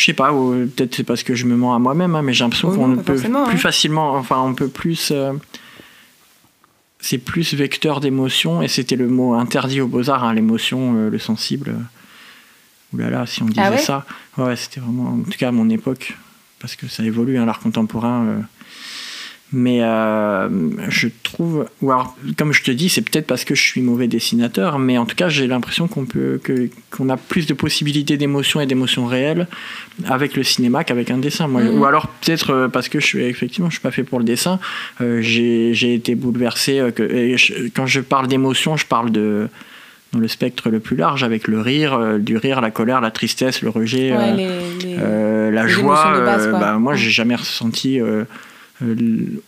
Je sais pas, peut-être c'est parce que je me mens à moi-même, hein, mais j'ai l'impression qu'on peut plus hein. facilement. Enfin, on peut plus c'est plus vecteur d'émotion, et c'était le mot interdit aux beaux-arts, hein, l'émotion, euh, le sensible. Ouh là là, si on disait ah ça. Ouais, c'était vraiment, en tout cas à mon époque, parce que ça évolue, l'art contemporain. Euh, mais euh, je trouve, ou alors, comme je te dis, c'est peut-être parce que je suis mauvais dessinateur, mais en tout cas, j'ai l'impression qu'on peut, qu'on a plus de possibilités d'émotion et d'émotions réelles avec le cinéma qu'avec un dessin. Moi, mm-hmm. Ou alors peut-être euh, parce que je suis effectivement, je suis pas fait pour le dessin. Euh, j'ai été bouleversé. que, quand je parle d'émotion, je parle de dans le spectre le plus large, avec le rire, du rire, la colère, la tristesse, le rejet, la joie. bah, moi, j'ai jamais ressenti euh, une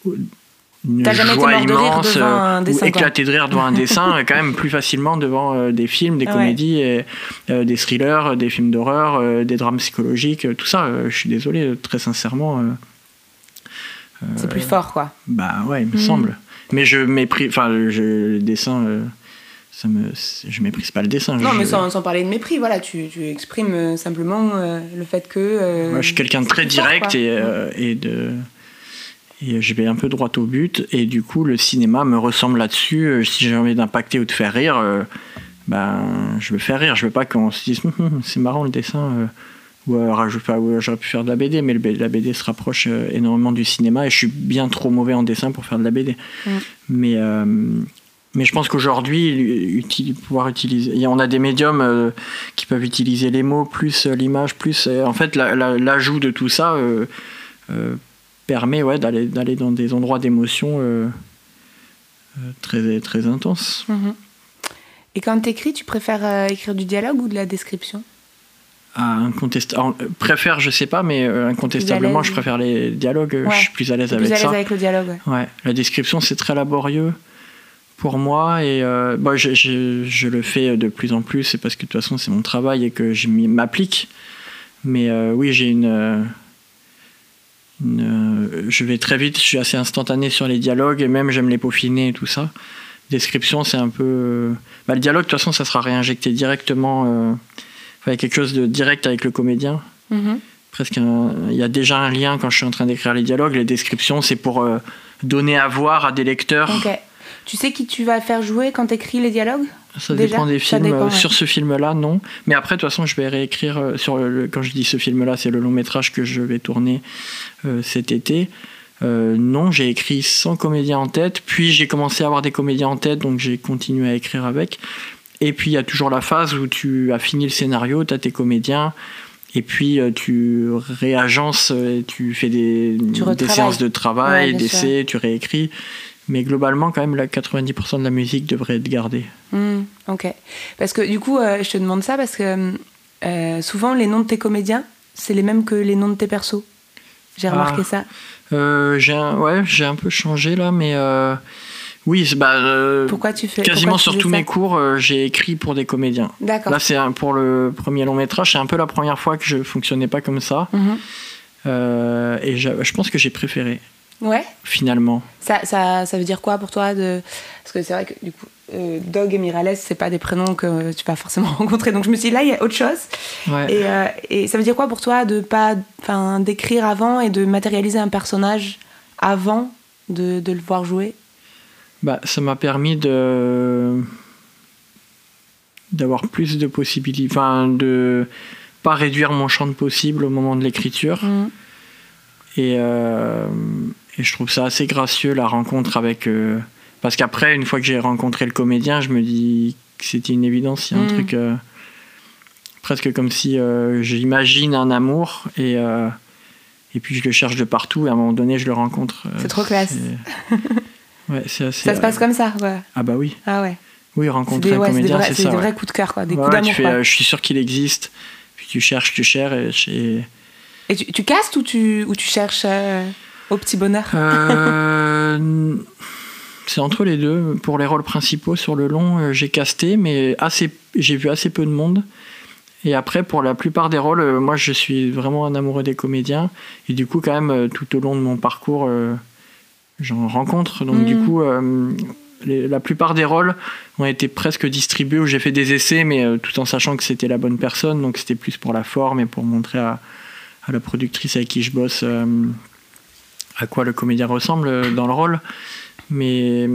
T'as jamais été joie de rire immense devant un euh, dessin, ou quoi. éclater de rire devant un dessin euh, quand même plus facilement devant euh, des films des ouais. comédies et, euh, des thrillers euh, des films d'horreur euh, des drames psychologiques euh, tout ça euh, je suis désolé euh, très sincèrement euh, C'est plus fort, quoi. bah ouais il me Mhm. semble mais je méprise enfin le dessin euh, ça me je méprise pas le dessin Non, je, mais sans, sans parler de mépris, voilà, tu, tu exprimes euh, simplement euh, le fait que. euh, Moi, je suis quelqu'un de très fort, direct et, euh, et de et je vais un peu droit au but. Et du coup le cinéma me ressemble là-dessus. Euh, si j'ai envie d'impacter ou de faire rire euh, ben je veux faire rire. Je veux pas qu'on se dise Hum, hum, c'est marrant le dessin euh, ou euh, euh, j'aurais pu faire de la BD mais la BD se rapproche euh, énormément du cinéma et je suis bien trop mauvais en dessin pour faire de la BD mais euh, mais je pense qu'aujourd'hui, pouvoir utiliser, on a des médiums euh, qui peuvent utiliser les mots plus euh, l'image plus. euh, en fait, la- la- l'ajout de tout ça euh, euh, permet ouais, d'aller d'aller dans des endroits d'émotion euh, euh, très très intenses. Mhm. Et quand t'écris, tu préfères euh, écrire du dialogue ou de la description? Ah, alors, euh, préfère, je sais pas, mais euh, incontestablement, je préfère les dialogues. Ouais. Je suis plus à l'aise avec plus à l'aise ça. avec le dialogue, ouais. Ouais, la description c'est très laborieux pour moi et euh, bah, je, je- je le fais de plus en plus, c'est parce que de toute façon c'est mon travail et que je m'applique. Mais euh, oui, j'ai une, euh, Je vais très vite, je suis assez instantané sur les dialogues et même j'aime les peaufiner et tout ça. Description, c'est un peu. euh, bah, le dialogue, de toute façon, ça sera réinjecté directement. euh, enfin, il y a quelque chose de direct avec le comédien Mhm. presque un- il y a déjà un lien quand je suis en train d'écrire les dialogues les descriptions c'est pour euh, donner à voir à des lecteurs Ok. Tu sais qui tu vas faire jouer quand t'écris les dialogues? Ça Déjà, dépend des films dépend, Euh, ouais. sur ce film là non. Mais après de toute façon je vais réécrire euh, sur le, quand je dis ce film là c'est le long métrage que je vais tourner euh, cet été. Euh, non j'ai écrit sans comédien en tête puis j'ai commencé à avoir des comédiens en tête donc j'ai continué à écrire avec. Et puis il y a toujours la phase où tu as fini le scénario tu as tes comédiens et puis tu réagences tu fais des, séances de Ouais, travail, bien d'essais, tu réécris. Mais globalement, quand même, la 90% de la musique devrait être gardée. Hmm, Ok. Parce que du coup, euh, je te demande ça parce que euh, souvent les noms de tes comédiens, c'est les mêmes que les noms de tes persos. J'ai Ah. remarqué ça. Euh, j'ai un, ouais, j'ai un peu changé là, mais oui, bah, Pourquoi tu fais quasiment tu sur tous mes cours, j'ai écrit pour des comédiens. D'accord. Là, c'est pour le premier long métrage, c'est un peu la première fois que je fonctionnais pas comme ça. Mhm. Et je pense que j'ai préféré, Ouais. finalement. Ça, ça, ça veut dire quoi pour toi de... Parce que c'est vrai que du coup, euh, Dog et Miralles, c'est pas des prénoms que tu vas forcément rencontrer. Donc je me suis dit, là, il y a autre chose. Ouais. Et, euh, et ça veut dire quoi pour toi de pas, d'écrire avant et de matérialiser un personnage avant de, de le voir jouer? Bah, ça m'a permis de d'avoir plus de possibilités, enfin de pas réduire mon champ de possible au moment de l'écriture. Mhm. Et, euh, et je trouve ça assez gracieux la rencontre avec. euh, parce qu'après, une fois que j'ai rencontré le comédien, je me dis que c'était une évidence. Il y a un Mm. truc euh, presque comme si euh, j'imagine un amour et, et puis je le cherche de partout et à un moment donné, je le rencontre. C'est trop classe. c'est- Ouais, c'est assez. Ça se passe comme ça, ouais. Ah bah oui. Ah ouais. Oui, C'est rencontrer des, un ouais, c'est des comédien, vrais, c'est c'est ça. des ouais. vrais coups de cœur, quoi, des coups d'amour. fais, quoi. je suis sûr qu'il existe. Puis tu cherches, tu cherches. Et, et- Et tu, tu castes ou tu, ou tu cherches euh, au petit bonheur Euh, c'est entre les deux. Pour les rôles principaux sur le long, euh, j'ai casté, mais assez, j'ai vu assez peu de monde. Et après, pour la plupart des rôles, euh, moi, je suis vraiment un amoureux des comédiens. Et du coup, quand même, tout au long de mon parcours, euh, j'en rencontre. Donc, Mm. du coup, euh, les- la plupart des rôles ont été presque distribués où j'ai fait des essais, mais euh, tout en sachant que c'était la bonne personne. Donc, c'était plus pour la forme et pour montrer à, à la productrice avec qui je bosse à quoi le comédien ressemble dans le rôle. Mais,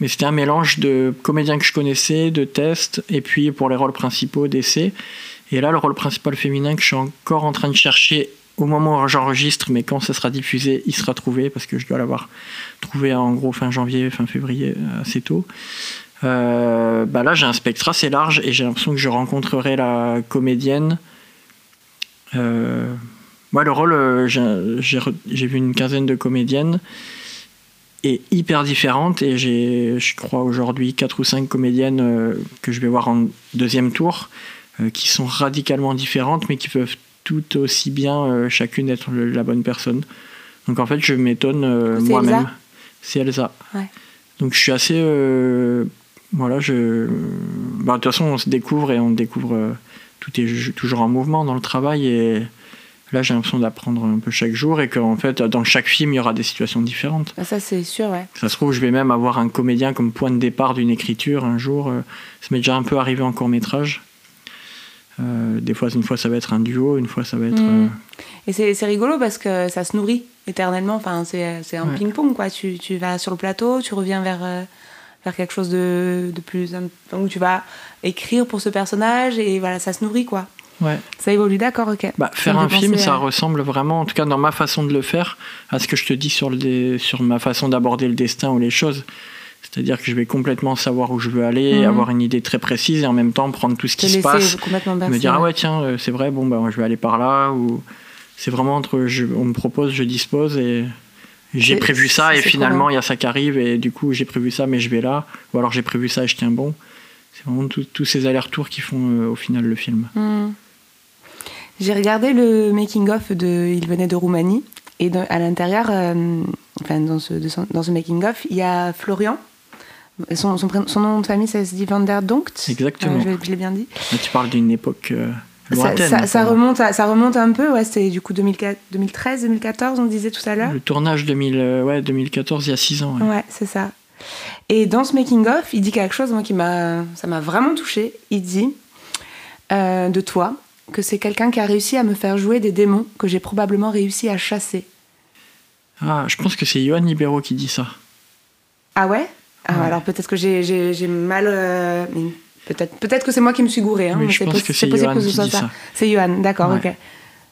mais c'était un mélange de comédiens que je connaissais, de tests, et puis pour les rôles principaux, d'essais. Et là, le rôle principal féminin que je suis encore en train de chercher au moment où j'enregistre, mais quand ça sera diffusé, il sera trouvé, parce que je dois l'avoir trouvé en gros fin janvier, fin février, assez tôt. Euh, bah là, j'ai un spectre assez large et j'ai l'impression que je rencontrerai la comédienne. Euh, moi, le rôle, euh, j'ai vu une quinzaine de comédiennes et hyper différentes. Et j'ai, je crois, aujourd'hui quatre ou cinq comédiennes euh, que je vais voir en deuxième tour euh, qui sont radicalement différentes, mais qui peuvent tout aussi bien euh, chacune être le- la bonne personne. Donc en fait, je m'étonne moi-même. C'est Elsa. Ouais. Donc je suis assez. voilà, je. bah, De toute façon, on se découvre et on découvre. tout est toujours en mouvement dans le travail et là, j'ai l'impression d'apprendre un peu chaque jour et qu'en fait, dans chaque film, il y aura des situations différentes. Ah, Ça, c'est sûr, ouais. Ça se trouve, je vais même avoir un comédien comme point de départ d'une écriture un jour. euh, Ça m'est déjà un peu arrivé en court métrage. Euh, des fois, une fois, ça va être un duo, une fois, ça va être. Mhm. euh, Et c'est rigolo parce que ça se nourrit éternellement. Enfin, c'est un Ouais. ping-pong, quoi. Tu, tu vas sur le plateau, tu reviens vers, euh, vers quelque chose de, de plus. où tu vas écrire pour ce personnage et voilà, ça se nourrit, quoi. Ouais. Ça évolue, d'accord, ok. Bah, faire un film, ça ressemble vraiment, en tout cas dans ma façon de le faire, à ce que je te dis sur, le dé- sur ma façon d'aborder le destin ou les choses. C'est-à-dire que je vais complètement savoir où je veux aller, Mhm. avoir une idée très précise et en même temps prendre tout ce Te qui se passe, complètement me bercer, dire ah ouais. tiens euh, c'est vrai bon bah je vais aller par là ou c'est vraiment entre je, on me propose je dispose et j'ai prévu ça et finalement il y a ça qui arrive et du coup j'ai prévu ça mais je vais là ou alors j'ai prévu ça et je tiens bon c'est vraiment tous ces allers-retours qui font euh, au final le film Hmm. J'ai regardé le making-of de Il venait de Roumanie. Et à l'intérieur, euh, enfin, dans ce, de dans ce making-of, il y a Florian. Son, son, nom de famille, ça se dit Van der Donkt. Exactement. Euh, je je l'ai bien dit. Là, tu parles d'une époque euh, Ça, lointaine ça- ça hein, remonte à- ça remonte un peu, ouais, c'était du coup 2004 2013, 2014, on disait tout à l'heure. le tournage 2000, euh, ouais, 2014 il y a 6 ans ouais. Ouais, c'est ça. Et dans ce making-of, il dit quelque chose moi, qui m'a, ça m'a vraiment touché. Il dit euh, de toi que c'est quelqu'un qui a réussi à me faire jouer des démons que j'ai probablement réussi à chasser. ah je pense que c'est Johan Libero qui dit ça Ah ouais, Ah, Ouais. Alors peut-être que j'ai, mal. euh, mais peut-être, peut-être que c'est moi qui me suis gourée. Hein, mais je c'est, pense possi- que c'est c'est possible Johan que ce qui soit dit ça. ça. C'est Johan, d'accord, Ouais. ok.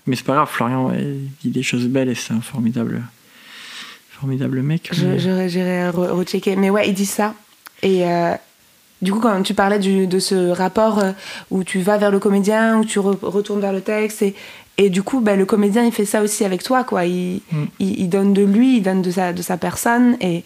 mais c'est pas grave Florian il dit des choses belles et c'est un formidable formidable mec mais- j'irai, j'irai re- rechecker. Mais ouais, il dit ça. Et euh, du coup, quand tu parlais du- de ce rapport euh, où tu vas vers le comédien, où tu re- retournes vers le texte, et, et du coup, ben, le comédien, il fait ça aussi avec toi, quoi. Il, Mm. il, il donne de lui, il donne de sa, de sa personne, et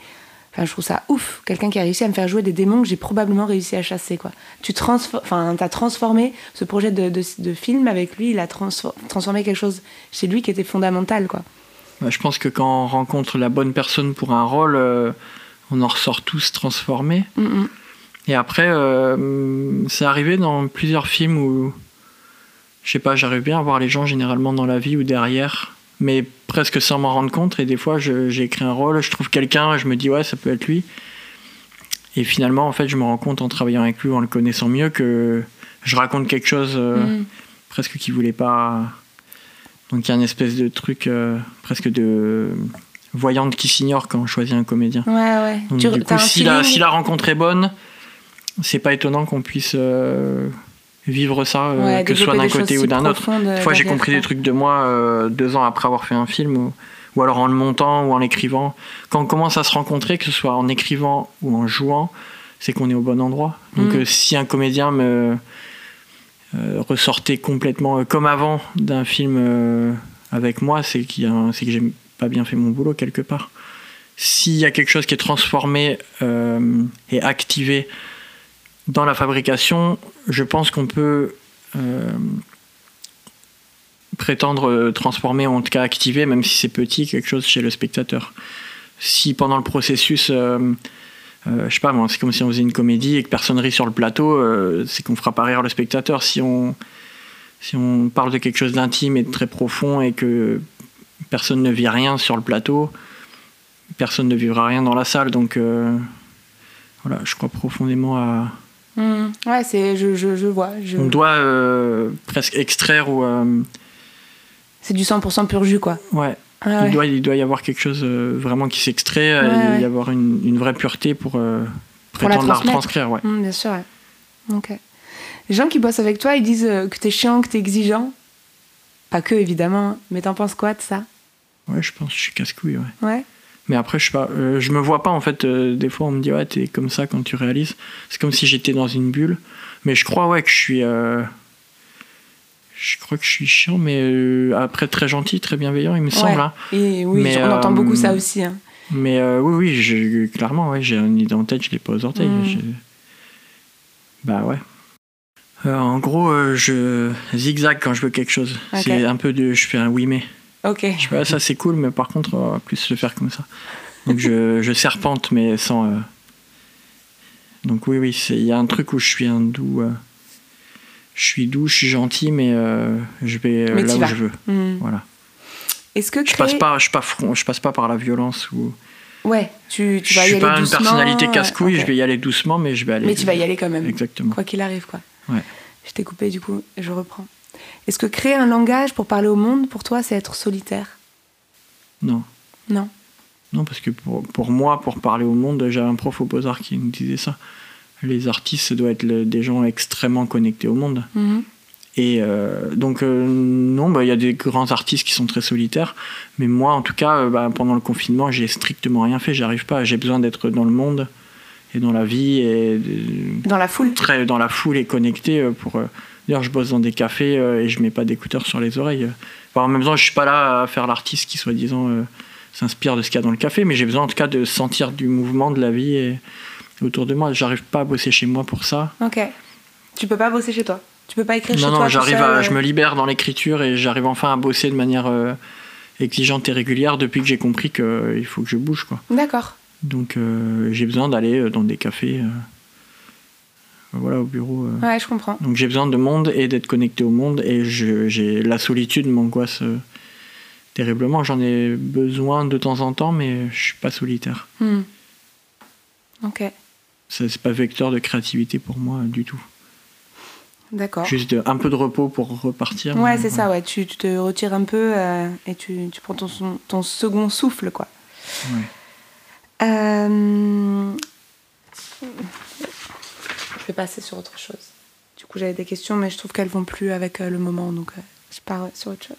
enfin, je trouve ça ouf. Quelqu'un qui a réussi à me faire jouer des démons que j'ai probablement réussi à chasser, quoi. Tu transfor- as transformé ce projet de, de, de film avec lui, il a transfor- transformé quelque chose chez lui qui était fondamental, quoi. Je pense que quand on rencontre la bonne personne pour un rôle, euh, on en ressort tous transformés. Mm, mm. Et après, euh, c'est arrivé dans plusieurs films où, je sais pas, j'arrive bien à voir les gens généralement dans la vie ou derrière, mais presque sans m'en rendre compte. Et des fois, j'ai écrit un rôle, je trouve quelqu'un, je me dis ouais, ça peut être lui. Et finalement, en fait, je me rends compte en travaillant avec lui, en le connaissant mieux, que je raconte quelque chose euh, Mm. presque qu'il voulait pas. Donc il y a une espèce de truc euh, presque de voyante qui s'ignore quand on choisit un comédien. Ouais, ouais. Donc, Tu- du coup, la, si la rencontre est bonne, c'est pas étonnant qu'on puisse euh, vivre ça, euh, Ouais, que ce soit d'un côté ou d'un autre. Des fois, j'ai compris des trucs de moi euh, deux ans après avoir fait un film, ou, ou alors en le montant ou en l'écrivant. Quand on commence à se rencontrer, que ce soit en écrivant ou en jouant, c'est qu'on est au bon endroit. Donc, Mm. euh, si un comédien me euh, ressortait complètement euh, comme avant d'un film euh, avec moi, c'est c'est que j'ai pas bien fait mon boulot quelque part. S'il y a quelque chose qui est transformé euh, et activé dans la fabrication, je pense qu'on peut euh, prétendre euh, transformer, en tout cas activer, même si c'est petit, quelque chose chez le spectateur. Si pendant le processus, euh, euh, je sais pas c'est comme si on faisait une comédie et que personne rit sur le plateau, euh, c'est qu'on fera pas rire le spectateur. Si on, si on parle de quelque chose d'intime et de très profond et que personne ne vit rien sur le plateau, personne ne vivra rien dans la salle. Donc voilà, je crois profondément à. Mm. Ouais, c'est, je, je, je vois. Je... On doit euh, presque extraire ou. euh, C'est du 100% pur jus, quoi. ouais, Ah il, doit, il doit y avoir quelque chose euh, vraiment qui s'extrait, Ouais, et ouais. y avoir une, une vraie pureté pour, Pour la prétendre la, retranscrire. Ouais. Mm, bien sûr, ouais. Ok. Les gens qui bossent avec toi, ils disent que t'es chiant, que t'es exigeant. Pas que, évidemment. Mais t'en penses quoi de ça? Ouais, je pense que je suis casse-couille. Ouais. Ouais. Mais après, je sais pas, euh, je me vois pas en fait. euh, des fois, on me dit ouais, t'es comme ça quand tu réalises. C'est comme si j'étais dans une bulle. Mais je crois ouais que je suis. euh, je crois que je suis chiant, mais euh, après très gentil, très bienveillant, il me semble. Hein. Et oui, Mais, on entend beaucoup ça aussi. hein. Mais oui, oui, je- clairement, ouais, j'ai une idée en tête, je l'ai pas aux orteils. Mm. je- Bah ouais. En gros, je zigzag quand je veux quelque chose. C'est un peu de. Je fais un oui mais. Ok. Je fais, ah, ça c'est cool, mais par contre, on va plus le faire comme ça. Donc je, je serpente, mais sans. euh, Donc oui, oui, il y a un truc où je suis un doux. euh, Je suis doux, je suis gentil, mais euh, je vais Mais là où vas. je veux. Hmm. Voilà. Est-ce que Je créer... passe pas, je, je passe pas par la violence ou. Ouais, tu, tu Je vas y suis aller pas une doucement. personnalité casse-couille, je vais y aller doucement, mais je vais aller. Mais tu vas y aller quand même. Exactement. Quoi qu'il arrive, quoi. Ouais. Je t'ai coupé, du coup, je reprends. Est-ce que créer un langage pour parler au monde, pour toi, c'est être solitaire? Non. Non. Non, parce que pour, pour moi, pour parler au monde, j'avais un prof au Beaux-Arts qui nous disait ça. Les artistes, ça doit être le- des gens extrêmement connectés au monde. Mhm. Et euh, donc, euh, non, bah, il y a des grands artistes qui sont très solitaires. Mais moi, en tout cas, euh, bah, pendant le confinement, j'ai strictement rien fait. J'arrive pas. J'ai besoin d'être dans le monde et dans la vie et Dans la foule très dans la foule et connecté euh, pour. Euh, D'ailleurs, je bosse dans des cafés euh, et je mets pas d'écouteurs sur les oreilles. Enfin, en même temps, je suis pas là à faire l'artiste qui, soi-disant, euh, s'inspire de ce qu'il y a dans le café, mais j'ai besoin en tout cas de sentir du mouvement, de la vie et, autour de moi. J'arrive pas à bosser chez moi pour ça. Ok. Tu peux pas bosser chez toi? Tu peux pas écrire chez Non, toi non, j'arrive à, euh, je me libère dans l'écriture et j'arrive enfin à bosser de manière euh, exigeante et régulière depuis que j'ai compris qu'il faut que je bouge, quoi. D'accord. Donc, euh, j'ai besoin d'aller euh, dans des cafés, euh, voilà, au bureau. euh. Ouais, je comprends. Donc j'ai besoin de monde et d'être connecté au monde et je, j'ai la solitude m'angoisse euh, terriblement. J'en ai besoin de temps en temps, mais je suis pas solitaire. Hmm. Ok, C'est, pas vecteur de créativité pour moi euh, du tout. d'accord. Juste un peu de repos pour repartir. Ouais, c'est ça, ouais. Tu, tu te retires un peu euh, et tu, tu prends ton, ton second souffle, quoi. Ouais. Euh, vais passer sur autre chose. Du coup, j'avais des questions, mais je trouve qu'elles vont plus avec euh, le moment, donc euh, je pars sur autre chose.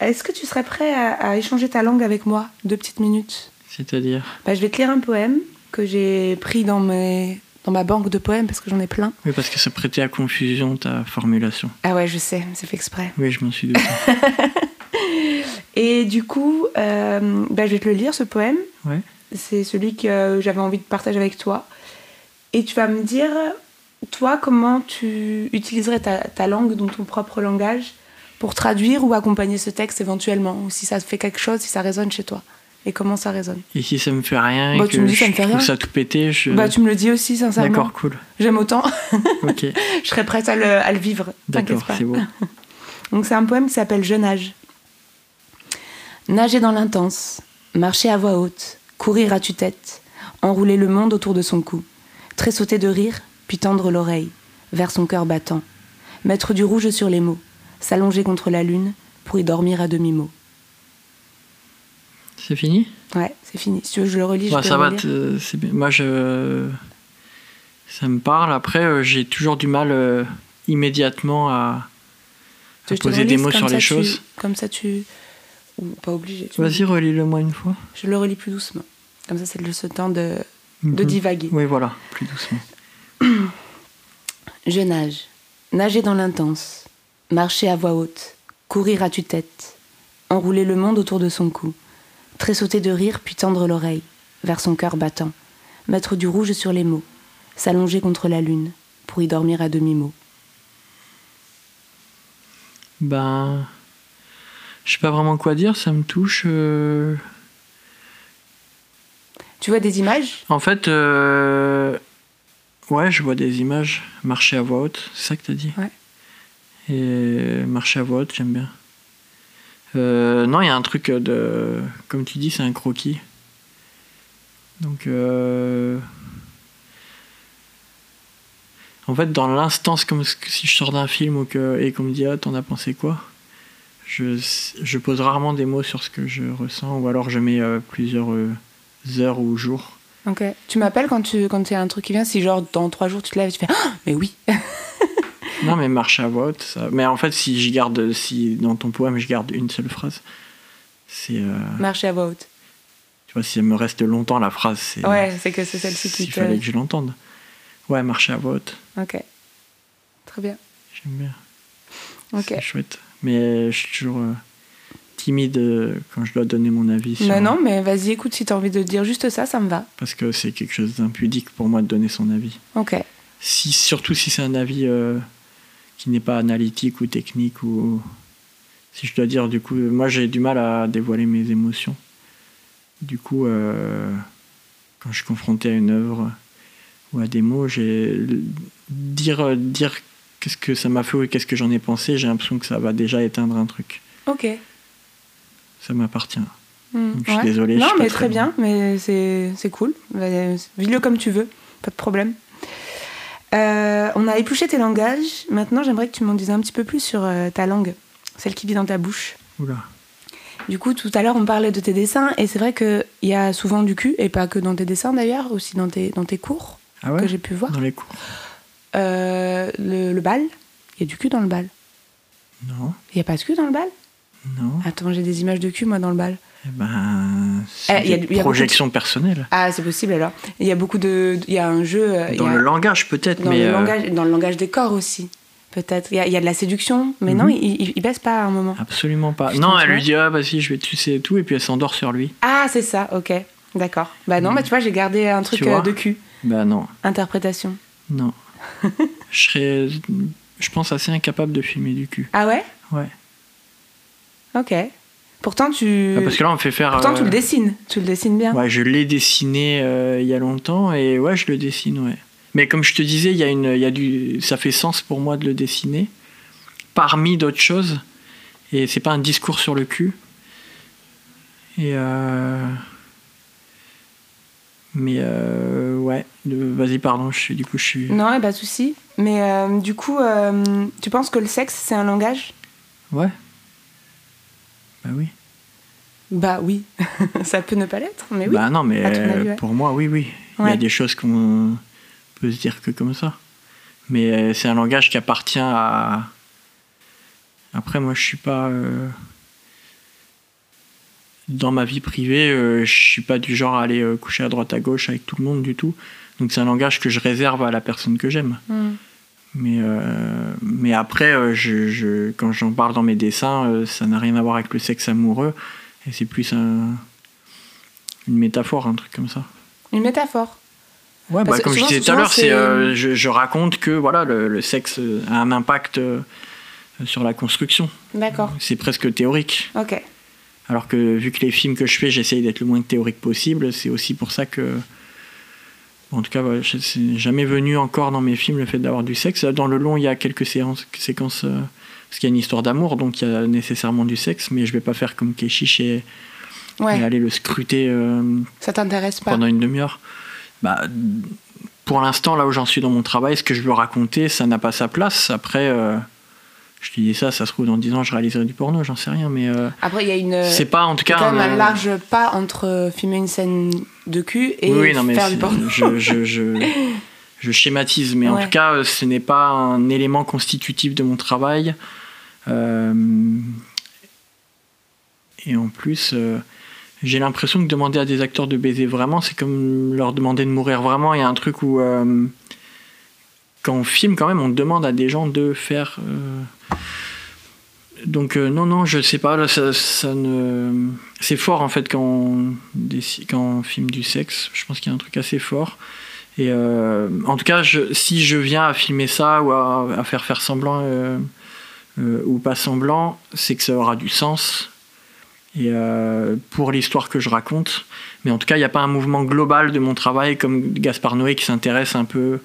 Est-ce que tu serais prêt à, à échanger ta langue avec moi? Deux petites minutes. C'est-à-dire? Bah, je vais te lire un poème que j'ai pris dans, mes, dans ma banque de poèmes parce que j'en ai plein. Oui, parce que ça prêtait à confusion ta formulation. Ah ouais, je sais, c'est fait exprès. Oui, je m'en suis douté. Et du coup, euh, bah, je vais te le lire, ce poème. Ouais. C'est celui que j'avais envie de partager avec toi. Et tu vas me dire, toi, comment tu utiliserais ta, ta langue, donc ton propre langage, pour traduire ou accompagner ce texte éventuellement, ou si ça fait quelque chose, si ça résonne chez toi. Et comment ça résonne? Et si ça me fait rien et Bah, que tu me dis, ça je me fait rien. ça tout pété, je... Bah, tu me le dis aussi, sincèrement. D'accord, cool. J'aime autant. Ok, je serais prête à le, à le vivre. T'inquiète d'accord, pas. c'est beau. Donc c'est un poème qui s'appelle Je nage. Nager dans l'intense, marcher à voix haute, courir à tue-tête, enrouler le monde autour de son cou, tressauter de rire, puis tendre l'oreille vers son cœur battant, mettre du rouge sur les mots, s'allonger contre la lune pour y dormir à demi-mot. C'est fini? Ouais, c'est fini. Si tu veux, je le relis. je Ouais, peux ça va, bien. Moi, je... ça me parle. Après, euh, j'ai toujours du mal euh, immédiatement à, je poser des mots sur les tu- choses. Comme ça, tu. Ou pas obligé. Vas-y, relis-le-moi une fois. Je le relis plus doucement. Comme ça, c'est le ce temps de, de Mhm. divaguer. Oui, voilà, plus doucement. Je nage, nager dans l'intense, marcher à voix haute, courir à tue-tête, enrouler le monde autour de son cou, tressauter de rire puis tendre l'oreille vers son cœur battant, mettre du rouge sur les mots, s'allonger contre la lune pour y dormir à demi-mot. Ben. Je sais pas vraiment quoi dire, ça me touche. euh. Tu vois des images? En fait, euh, ouais, je vois des images. Marcher à voix haute, c'est ça que t'as dit? Ouais. Et marcher à voix haute, j'aime bien. Euh, non, il y a un truc de. Comme tu dis, c'est un croquis. Donc. euh, En fait, dans l'instant, c'est comme si je sors d'un film ou que, et qu'on me dit Ah, t'en as pensé quoi? Je, je pose rarement des mots sur ce que je ressens, ou alors je mets euh, plusieurs heures ou jours. Ok. Tu m'appelles quand tu quand y a un truc qui vient, si genre dans trois jours tu te lèves et tu fais Ah, mais oui Non, mais marcher à voix haute, ça. Mais en fait, si je garde, si dans ton poème je garde une seule phrase, c'est. euh, Marcher à voix haute. Tu vois, si elle me reste longtemps, la phrase, c'est. Ouais, c'est que c'est celle-ci qui Il fallait que je l'entende. Ouais, marcher à voix haute, Ok. Très bien. j'aime bien. Ok. C'est chouette. Mais je suis toujours euh, timide euh, quand je dois donner mon avis. sur- Non, non, mais vas-y, écoute, si t'as envie de dire juste ça, ça me va. Parce que c'est quelque chose d'impudique pour moi de donner son avis. Ok. Si, surtout si c'est un avis euh, qui n'est pas analytique ou technique ou Si je dois dire, du coup, moi j'ai du mal à dévoiler mes émotions. Du coup, euh, quand je suis confronté à une œuvre ou à des mots, j'ai dire dire qu'est-ce que ça m'a fait ou qu'est-ce que j'en ai pensé, j'ai l'impression que ça va déjà éteindre un truc. Ok. Ça m'appartient. Hmm, Je suis ouais. désolé. je Non, suis mais très bien, mais c'est cool. Bah, Vis-le comme tu veux, pas de problème. Euh, on a épluché tes langages. Maintenant, j'aimerais que tu m'en dises un petit peu plus sur euh, ta langue, celle qui vit dans ta bouche. Oula. Du coup, tout à l'heure, on parlait de tes dessins, et c'est vrai qu'il y a souvent du cul, et pas que dans tes dessins d'ailleurs, aussi dans tes, dans tes cours Ah ouais que j'ai pu voir. Dans les cours Euh, le, le bal, il y a du cul dans le bal. Non, Il n'y a pas de cul dans le bal? Non. Attends, j'ai des images de cul, moi, dans le bal. Eh ben, c'est Eh, de- projections personnelles. Ah, c'est possible alors. Il y a beaucoup de. Il y a un jeu. euh, Dans a- le langage peut-être, dans, mais le euh, langage, dans le langage des corps aussi, peut-être. Il y, y a de la séduction, mais non, Mhm. il, il, il baisse pas à un moment. absolument pas. Putain, non, elle lui dit ah bah si, je vais te sucer et tout, et puis elle s'endort sur lui. Ah, c'est ça, ok. D'accord. Bah non, bah tu vois, j'ai gardé un truc euh, de cul. Bah non, Interprétation. non. je serais, je pense assez incapable de filmer du cul. Ah ouais? Ouais. Ok. Pourtant, tu. Ah, parce que là on me fait faire. Pourtant, tu euh, le dessines. Tu le dessines bien. Ouais, je l'ai dessiné euh, il y a longtemps et ouais, je le dessine, ouais. Mais comme je te disais, il y a une, il y a du, ça fait sens pour moi de le dessiner, parmi d'autres choses. Et c'est pas un discours sur le cul. Et euh... mais euh, ouais, vas-y, pardon, je suis du coup je suis. Non, pas de souci. Mais euh, du coup, euh, tu penses que le sexe, c'est un langage? Ouais. Bah oui. Bah oui. ça peut ne pas l'être, mais oui. Bah non, mais avis, ouais. pour moi, oui, oui. Il y a des choses qu'on peut se dire que comme ça. Mais euh, c'est un langage qui appartient à. Après, moi, je suis pas. euh, Dans ma vie privée, euh, je suis pas du genre à aller coucher à droite à gauche avec tout le monde du tout. Donc c'est un langage que je réserve à la personne que j'aime. Hmm. Mais, euh, mais après, euh, je, je- quand j'en parle dans mes dessins, euh, ça n'a rien à voir avec le sexe amoureux. Et c'est plus un- une métaphore, un truc comme ça. Une métaphore. Ouais, bah, comme je souvent- disais tout à l'heure, c'est, euh, je, je raconte que voilà, le, le sexe a un impact sur la construction. D'accord. C'est presque théorique. Ok. Alors que vu que les films que je fais, j'essaye d'être le moins théorique possible, c'est aussi pour ça que. En tout cas, ouais, c'est jamais venu encore dans mes films le fait d'avoir du sexe. Dans le long, il y a quelques séances, séquences. euh, parce qu'il y a une histoire d'amour, donc il y a nécessairement du sexe, mais je vais pas faire comme Keshish et, Ouais. et aller le scruter euh, Ça t'intéresse pas pendant une demi-heure. Bah, pour l'instant, là où j'en suis dans mon travail, ce que je veux raconter, ça n'a pas sa place. Après, euh, je te dis ça, ça se trouve dans 10 ans, je réaliserai du porno, j'en sais rien, mais euh, Après, il y a une. c'est pas en tout cas. quand même un- un large pas entre euh, filmer une scène de cul et oui, oui, non, mais faire du porno. je, je, je, je schématise, mais en tout cas, euh, ce n'est pas un élément constitutif de mon travail. Euh, et en plus, euh, j'ai l'impression que demander à des acteurs de baiser vraiment, c'est comme leur demander de mourir vraiment. Il y a un truc où, euh, quand on filme, quand même, on demande à des gens de faire. euh, donc euh, non, non, je sais pas, là, ça. C'est fort en fait quand on, filme du sexe, je pense qu'il y a un truc assez fort. Et euh, en tout cas, si je viens à filmer ça ou à, faire faire semblant ou pas semblant, c'est que ça aura du sens. Pour l'histoire que je raconte. Mais en tout cas, il n'y a pas un mouvement global de mon travail comme Gaspard Noé qui s'intéresse un peu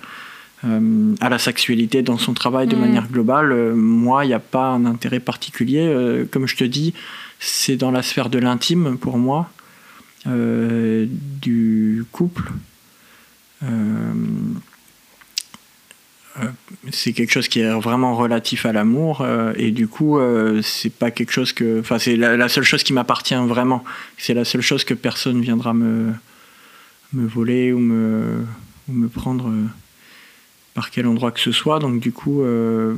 euh, à la sexualité dans son travail de Mhm. manière globale. Euh, moi, il n'y a pas un intérêt particulier. Euh, comme je te dis, c'est dans la sphère de l'intime pour moi, du couple. C'est quelque chose qui est vraiment relatif à l'amour et du coup c'est pas quelque chose que enfin c'est la, la seule chose qui m'appartient vraiment c'est la seule chose que personne viendra me me voler ou me ou me prendre par quel endroit que ce soit donc du coup euh,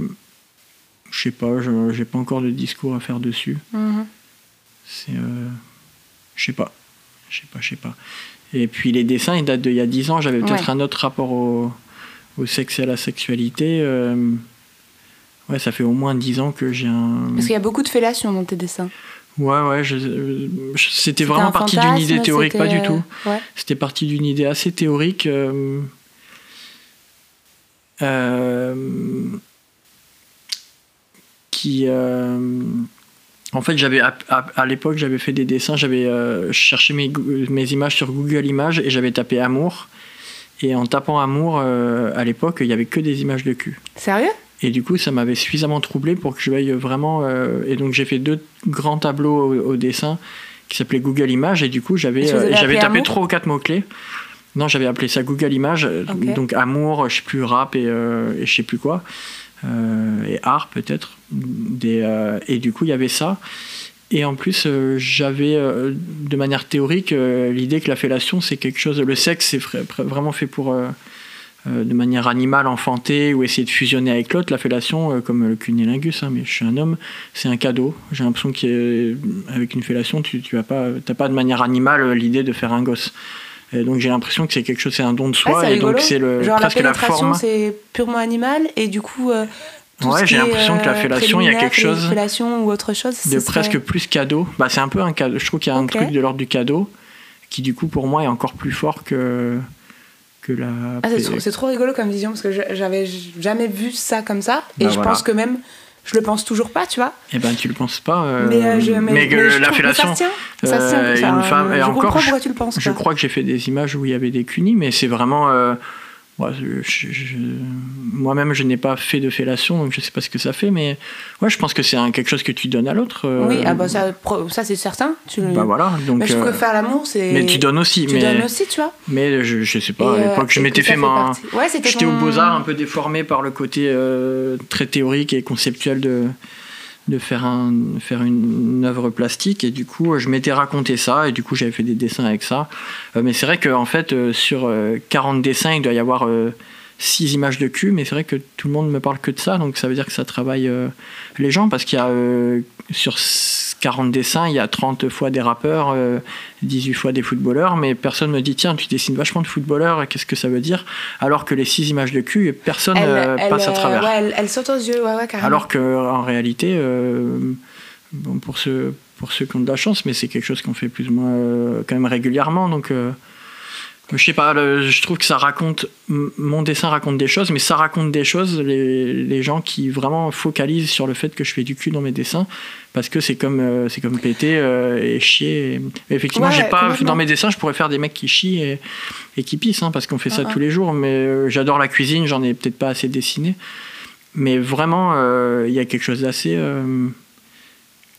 je sais pas j'ai pas encore de discours à faire dessus Mhm. c'est euh, je sais pas je sais pas je sais pas et puis les dessins ils datent d'il y a 10 ans j'avais peut-être Ouais. un autre rapport au, au sexe et à la sexualité euh, ouais ça fait au moins 10 ans que j'ai un Parce qu'il y a beaucoup de fellation dans tes dessins. ouais ouais je- je- c'était vraiment un parti d'une idée théorique pas du tout euh, Ouais. c'était parti d'une idée assez théorique. euh, qui, euh, En fait, j'avais à, à- à l'époque, j'avais fait des dessins, j'avais euh, cherché mes, images sur Google Images et j'avais tapé amour. Et en tapant amour, euh, à l'époque, il y avait que des images de cul. Sérieux? Et du coup, ça m'avait suffisamment troublé pour que je veuille vraiment. euh, et donc, j'ai fait deux grands tableaux au, au dessin qui s'appelaient Google Images. Et du coup, j'avais euh, j'avais tapé trois ou quatre mots-clés. Non, j'avais appelé ça Google Images. euh. Donc, amour, je sais plus, rap et, euh, et je sais plus quoi. Euh, et art, peut-être. Euh, et du coup, il y avait ça. Et en plus, euh, j'avais, de manière théorique, l'idée que la fellation, c'est quelque chose. Le sexe, c'est vra- vra- vraiment fait pour. de manière animale, enfantée, ou essayer de fusionner avec l'autre. La fellation, comme le cunilingus, hein, mais je suis un homme, c'est un cadeau. J'ai l'impression qu'avec une fellation, tu n'as pas, pas de manière animale l'idée de faire un gosse. Et donc j'ai l'impression que c'est quelque chose, c'est un don de soi, Ah, c'est et donc c'est le, Genre presque la forme. c'est purement animal et du coup. euh, Ouais, j'ai l'impression que la euh, fellation, il y a quelque chose Fellation ou autre chose. de presque plus cadeau. Bah, c'est un peu un cadeau. Je trouve qu'il y a un truc de l'ordre du cadeau qui, du coup, pour moi, est encore plus fort que, que la. Ah, c'est trop, trop rigolo comme vision parce que j'avais jamais vu ça comme ça et Bah, je voilà. pense que même je le pense toujours pas, tu vois. Eh ben, tu le penses pas. euh, mais, euh, je, mais, que mais je la trouve que fellation. ça se tient. Ça se tient. euh, Enfin, une femme, et je encore, comprends je- pourquoi tu le penses. Je quoi. crois que j'ai fait des images où il y avait des cunis, mais c'est vraiment. Je- Moi-même, je n'ai pas fait de fellation, donc je sais pas ce que ça fait, mais ouais, je pense que c'est quelque chose que tu donnes à l'autre. euh, Oui, ah bah ça, ça c'est certain. Tu bah voilà, donc. mais je euh, faire l'amour, c'est. mais tu donnes aussi, Tu mais, donnes aussi, tu vois. mais je, je sais pas, Et, à euh, l'époque, je m'étais fait ma. Ouais, J'étais ton- au Beaux-Arts un peu déformé par le côté très théorique et conceptuel de, de faire, un, faire une, œuvre plastique. Et du coup, je m'étais raconté ça et du coup, j'avais fait des dessins avec ça. Euh, mais c'est vrai qu'en fait, euh, sur euh, 40 dessins, il doit y avoir 6 images de cul. Mais c'est vrai que tout le monde me parle que de ça. Donc ça veut dire que ça travaille euh, les gens parce qu'il y a euh, sur 40 dessins, il y a 30 fois des rappeurs, euh, 18 fois des footballeurs, mais personne me dit tiens, tu dessines vachement de footballeurs, qu'est-ce que ça veut dire? Alors que les 6 images de cul, personne Elle, euh, elle, passe à euh, travers. Ouais, elle, elle saute aux yeux, ouais, ouais, carrément. Alors qu'en réalité, euh, bon, pour, ceux, pour ceux qui ont de la chance, mais c'est quelque chose qu'on fait plus ou moins euh, quand même régulièrement, donc. Je sais pas, je trouve que ça raconte, mon dessin raconte des choses, mais ça raconte des choses, les, les gens qui vraiment focalisent sur le fait que je fais du cul dans mes dessins, parce que c'est comme, euh, c'est comme péter euh, et chier. Et effectivement, Ouais, j'ai pas, dans mes dessins, je pourrais faire des mecs qui chient et, et qui pissent, hein, parce qu'on fait ça Ah, tous les jours, mais euh, j'adore la cuisine, j'en ai peut-être pas assez dessiné. Mais vraiment, il y a quelque chose d'assez.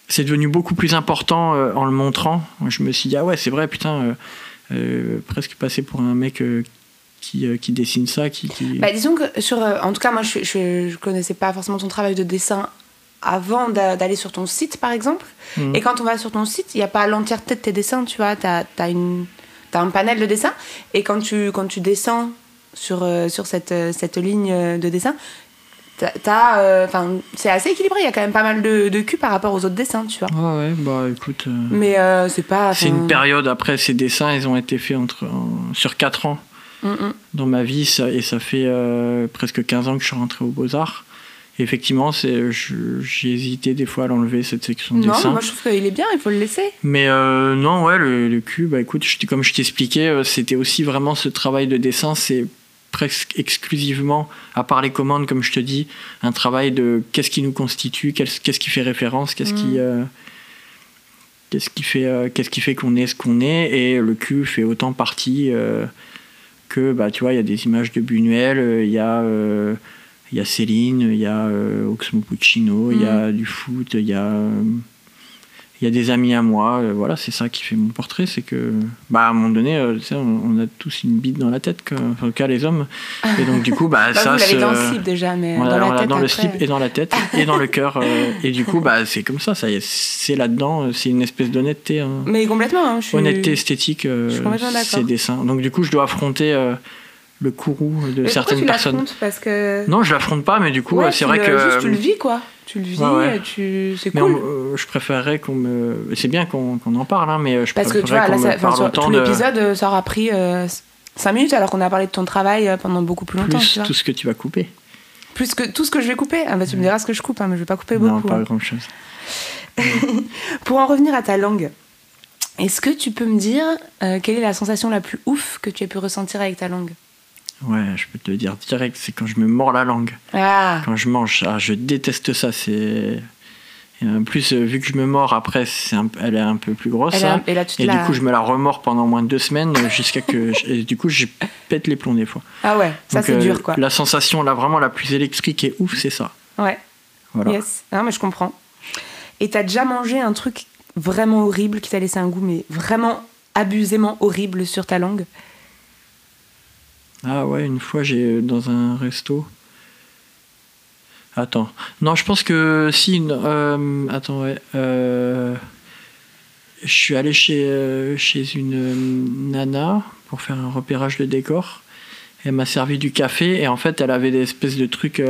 c'est devenu beaucoup plus important en le montrant. Je me suis dit, ah ouais, c'est vrai, putain, presque passé pour un mec euh, qui, euh, qui dessine ça, qui. qui- Bah, disons que sur. euh, en tout cas, moi, je, je, je connaissais pas forcément ton travail de dessin avant d'a- d'aller sur ton site, par exemple. Mhm. Et quand on va sur ton site, il n'y a pas l'entièreté de tes dessins, tu vois. Tu as, une. T'as un panel de dessins et quand tu, quand tu descends sur, euh, sur cette, euh, cette ligne euh, de dessin, t'as- euh, enfin, c'est assez équilibré. Il y a quand même pas mal de, de cul par rapport aux autres dessins, tu vois. Ah ouais, bah écoute. euh, Mais euh, c'est pas. c'est une période, après, ces dessins, ils ont été faits entre, en- sur 4 ans mm, mm. dans ma vie, ça- et ça fait presque 15 ans que je suis rentré aux Beaux-Arts. Et effectivement, c'est, j'ai hésité des fois à l'enlever, cette section de Non, dessin. moi je trouve qu'il est bien, il faut le laisser. Mais non, ouais, le, le cul, bah écoute, je- comme je t'expliquais, c'était aussi vraiment ce travail de dessin, c'est presque exclusivement, à part les commandes, comme je te dis, un travail de qu'est-ce qui nous constitue, qu'est-ce qui fait référence, qu'est-ce qui. Mm. euh, Qu'est-ce qui fait, euh, qu'est-ce qui fait qu'on est ce qu'on est et le cul fait autant partie euh, que bah tu vois il y a des images de Buñuel, il y a il y a Céline, il y a Oxmo Puccino, il y a du foot, il y a il y a des amis à moi, euh, voilà, c'est ça qui fait mon portrait, c'est que, bah, à un moment donné, euh, on, on a tous une bite dans la tête. Enfin, en tout cas les hommes. Et donc du coup, bah, Bah, ça, vous l'avez se- dans le slip déjà, mais on dans l'a- tête dans le slip et dans la tête et dans le cœur. euh, et du coup, bah, c'est comme ça, ça c'est là-dedans, euh, c'est une espèce d'honnêteté. hein. Mais complètement, hein, je suis. Honnêteté esthétique, euh, je suis ces dessins. Donc du coup, je dois affronter euh, le courroux de Mais certaines tu personnes. Parce que. Non, je l'affronte pas, mais du coup, Ouais, euh, c'est vrai le- que. Juste, tu le vis, quoi. Tu le vis, Ouais, ouais. tu... c'est cool. on- euh, je préférerais qu'on me. C'est bien qu'on en parle, hein, mais euh, je Parce préférerais qu'on ça, me enfin, parle autant tout de l'épisode, euh, ça aura pris 5 minutes alors qu'on a parlé de ton travail euh, pendant beaucoup plus longtemps. plus tu vois. tout ce que tu vas couper. Plus que tout ce que je vais couper. Ah bah, tu me diras ce que je coupe, hein, mais je vais pas couper non, beaucoup. pas hein. grand chose. Pour en revenir à ta langue, est-ce que tu peux me dire euh, quelle est la sensation la plus ouf que tu aies pu ressentir avec ta langue? Ouais, je peux te le dire direct, c'est quand je me mords la langue. Ah Quand je mange, ah, je déteste ça. C'est Et en plus, euh, vu que je me mords après, un- elle est un peu plus grosse. Elle hein. et là, Et la- du coup, je me la remords pendant moins de deux semaines euh, jusqu'à que. je- et du coup, je pète les plombs des fois. Ah ouais, ça c'est euh, dur quoi. La sensation, là, vraiment la plus électrique et ouf, c'est ça. Ouais, Voilà. yes. Non, mais je comprends. Et t'as déjà mangé un truc vraiment horrible qui t'a laissé un goût, mais vraiment abusément horrible sur ta langue? Ah ouais, une fois, j'ai euh, dans un resto. Attends. Non, je pense que si. une- euh, attends, ouais. euh, je suis allé chez, euh, chez une nana pour faire un repérage de décor. Elle m'a servi du café et en fait, elle avait des espèces de trucs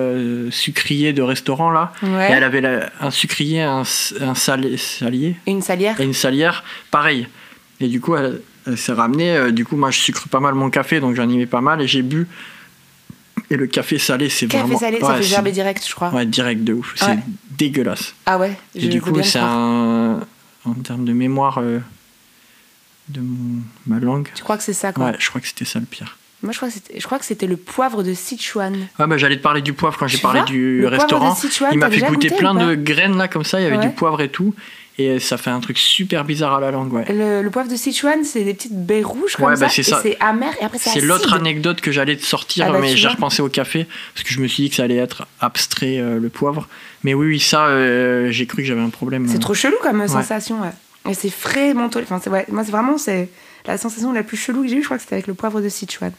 sucriers de restaurant là. Ouais. Et elle avait la- un sucrier, un, un salier une salière et une salière, pareil. Et du coup, elle, elle s'est ramenée. euh, du coup, moi, je sucre pas mal mon café, donc j'en y mets pas mal et j'ai bu. Et le café salé, c'est Café vraiment. salé, ça ouais, fait c'est- gerber direct, je crois. Ouais, direct de ouf. C'est dégueulasse. Ah ouais, Et du coup, c'est un. En termes de mémoire euh, de mon- ma langue. Tu crois que c'est ça quoi Ouais, je crois que c'était ça le pire. Moi, je crois que c'était- je crois que c'était le poivre de Sichuan. Ouais, bah, j'allais te parler du poivre quand j'ai parlé du Le restaurant. de Sichuan, Il m'a fait goûter goûté plein de graines là, comme ça. Il y avait Ouais. du poivre et tout. Et ça fait un truc super bizarre à la langue, ouais. Le, le poivre de Sichuan, c'est des petites baies rouges comme Ouais, bah, c'est et ça. c'est amer et après c'est l'autre anecdote que j'allais te sortir, Ah bah, mais j'ai repensé au café parce que je me suis dit que ça allait être abstrait euh, le poivre. Mais oui, oui, ça, euh, j'ai cru que j'avais un problème. C'est trop chelou comme Ouais. sensation. Et c'est frais, mentholé. Enfin, ouais, moi, c'est vraiment c'est la sensation la plus chelou que j'ai eue. Je crois que c'était avec le poivre de Sichuan.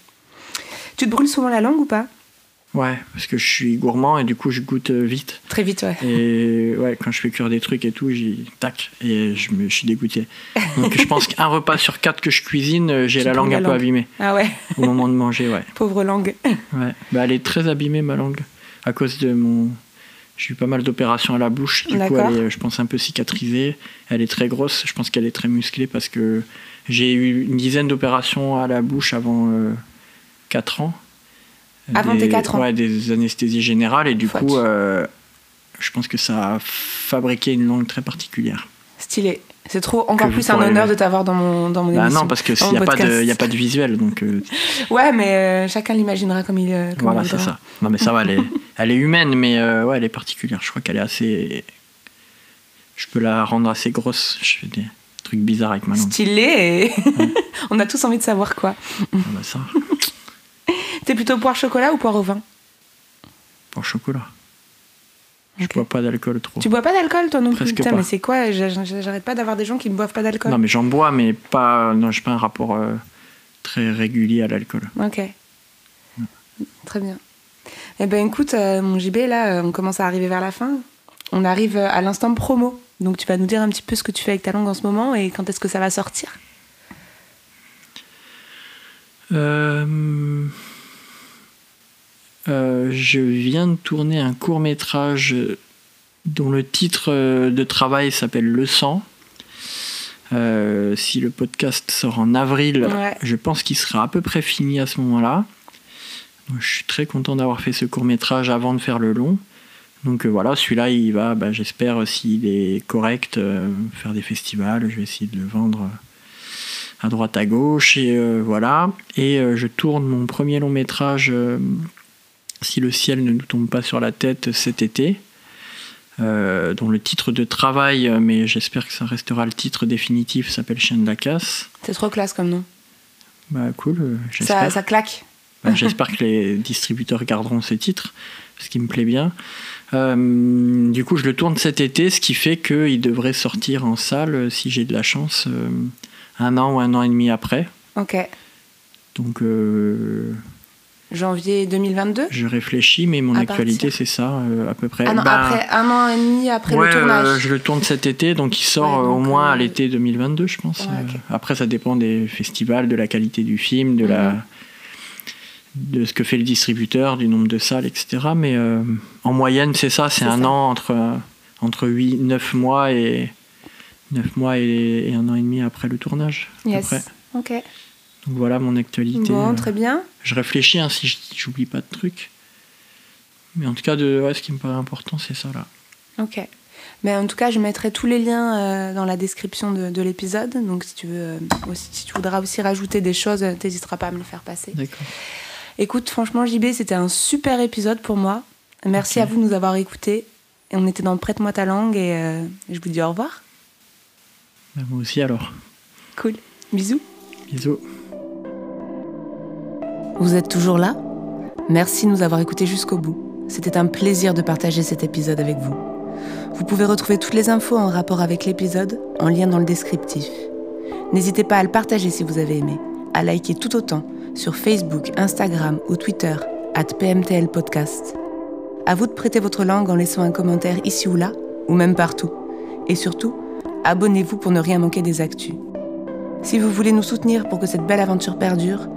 Tu te brûles souvent la langue ou pas? Ouais, parce que je suis gourmand et du coup je goûte euh, vite. Très vite, ouais. Et ouais, quand je fais cuire des trucs et tout, j'y tac et je me je suis dégoûté. Donc je pense qu'un repas sur quatre que je cuisine, euh, j'ai la langue la un peu abîmée Ah ouais, au moment de manger, ouais. pauvre langue. Ouais. Bah, elle est très abîmée ma langue à cause de mon. J'ai eu pas mal d'opérations à la bouche, du coup elle est, je pense, un peu cicatrisée. Elle est très grosse, je pense qu'elle est très musclée parce que j'ai eu une dizaine d'opérations à la bouche avant 4 ans. Avant Des- tes quatre ans Ouais, des anesthésies générales et du coup, euh, je pense que ça a fabriqué une langue très particulière. Stylé. C'est trop encore Que plus un honneur de t'avoir dans mon, dans mon Bah émission. non, parce que s'il n'y a, pas de- y a pas de visuel, donc euh, Ouais, mais euh, chacun l'imaginera comme il, comme voilà, il c'est ça. Non, mais ça va, elle est, elle est humaine, mais euh, ouais, elle est particulière. Je crois qu'elle est assez. Je peux la rendre assez grosse. Je fais des trucs bizarres avec ma langue. Stylé. et On a tous envie de savoir quoi. Ah bah ça, T'es plutôt poire chocolat ou poire au vin pour chocolat. Je bois pas d'alcool trop. Tu bois pas d'alcool toi non plus Presque Putain, pas. mais c'est quoi J'a- j'a- J'arrête pas d'avoir des gens qui ne boivent pas d'alcool. Non, mais j'en bois, mais pas. Non, j'ai pas un rapport euh, très régulier à l'alcool. Ok. Très bien. Eh ben écoute, euh, mon JB, là, euh, on commence à arriver vers la fin. On arrive à l'instant promo. Donc tu vas nous dire un petit peu ce que tu fais avec ta langue en ce moment et quand est-ce que ça va sortir? Euh, euh, je viens de tourner un court métrage dont le titre euh, de travail s'appelle Le sang. Euh, si le podcast sort en avril, Ouais. je pense qu'il sera à peu près fini à ce moment-là. Je suis très content d'avoir fait ce court métrage avant de faire le long. Donc euh, voilà, celui-là, il va, bah, j'espère, s'il est correct, euh, faire des festivals. Je vais essayer de le vendre à droite à gauche et voilà et je tourne mon premier long métrage si le ciel ne nous tombe pas sur la tête cet été euh, dont le titre de travail mais j'espère que ça restera le titre définitif s'appelle Chien de la casse C'est trop classe comme nom. bah cool euh, Ça, claque. Bah, j'espère que les distributeurs garderont ces titres parce qu'il me plaît bien Euh, du coup je le tourne cet été ce qui fait qu'il devrait sortir en salle si j'ai de la chance euh, un an ou un an et demi après Ok. donc euh, Janvier 2022 Je réfléchis, mais mon À actualité, partir- c'est ça, euh, à peu près. Ah non, Bah, après un an et demi après ouais, le tournage. euh, je le tourne cet été, donc il sort Ouais, euh, au moins à l'été 2022, je pense. Ouais, Après, ça dépend des festivals, de la qualité du film, de, la, Mhm. de ce que fait le distributeur, du nombre de salles, etc. Mais en moyenne, c'est ça, c'est un ça. an entre, entre 8, 9 mois et 9 mois et, et un an et demi après le tournage. à peu Yes. près. Ok. Donc voilà mon actualité. Bon, euh, très bien. je réfléchis hein, si je- j'oublie pas de trucs. Mais en tout cas, de, ouais, ce qui me paraît important, c'est ça là. Ok. Mais en tout cas, je mettrai tous les liens euh, dans la description de, de l'épisode. Donc, si tu, veux, euh, aussi, si tu voudras aussi rajouter des choses, euh, t'hésiteras pas à me le faire passer. D'accord. Écoute, franchement, JB, c'était un super épisode pour moi. Merci à vous de nous avoir écoutés. on était dans Prête-moi ta langue et euh, je vous dis au revoir. Moi aussi alors. Cool. Bisous. Bisous. Vous êtes toujours là? Merci de nous avoir écoutés jusqu'au bout. C'était un plaisir de partager cet épisode avec vous. Vous pouvez retrouver toutes les infos en rapport avec l'épisode en lien dans le descriptif. N'hésitez pas à le partager si vous avez aimé, à liker tout autant sur Facebook, Instagram ou Twitter, at PMTL Podcast. À vous de prêter votre langue en laissant un commentaire ici ou là, ou même partout. Et surtout, abonnez-vous pour ne rien manquer des actus. Si vous voulez nous soutenir pour que cette belle aventure perdure,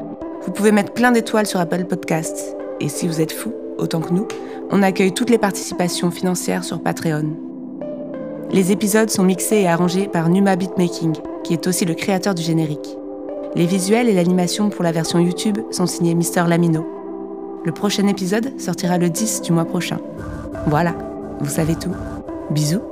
vous pouvez mettre plein d'étoiles sur Apple Podcasts. Et si vous êtes fou, autant que nous, on accueille toutes les participations financières sur Patreon. Les épisodes sont mixés et arrangés par Numa Beatmaking, qui est aussi le créateur du générique. Les visuels et l'animation pour la version YouTube sont signés Mister Lamino. Le prochain épisode sortira le 10 du mois prochain. Voilà, vous savez tout. Bisous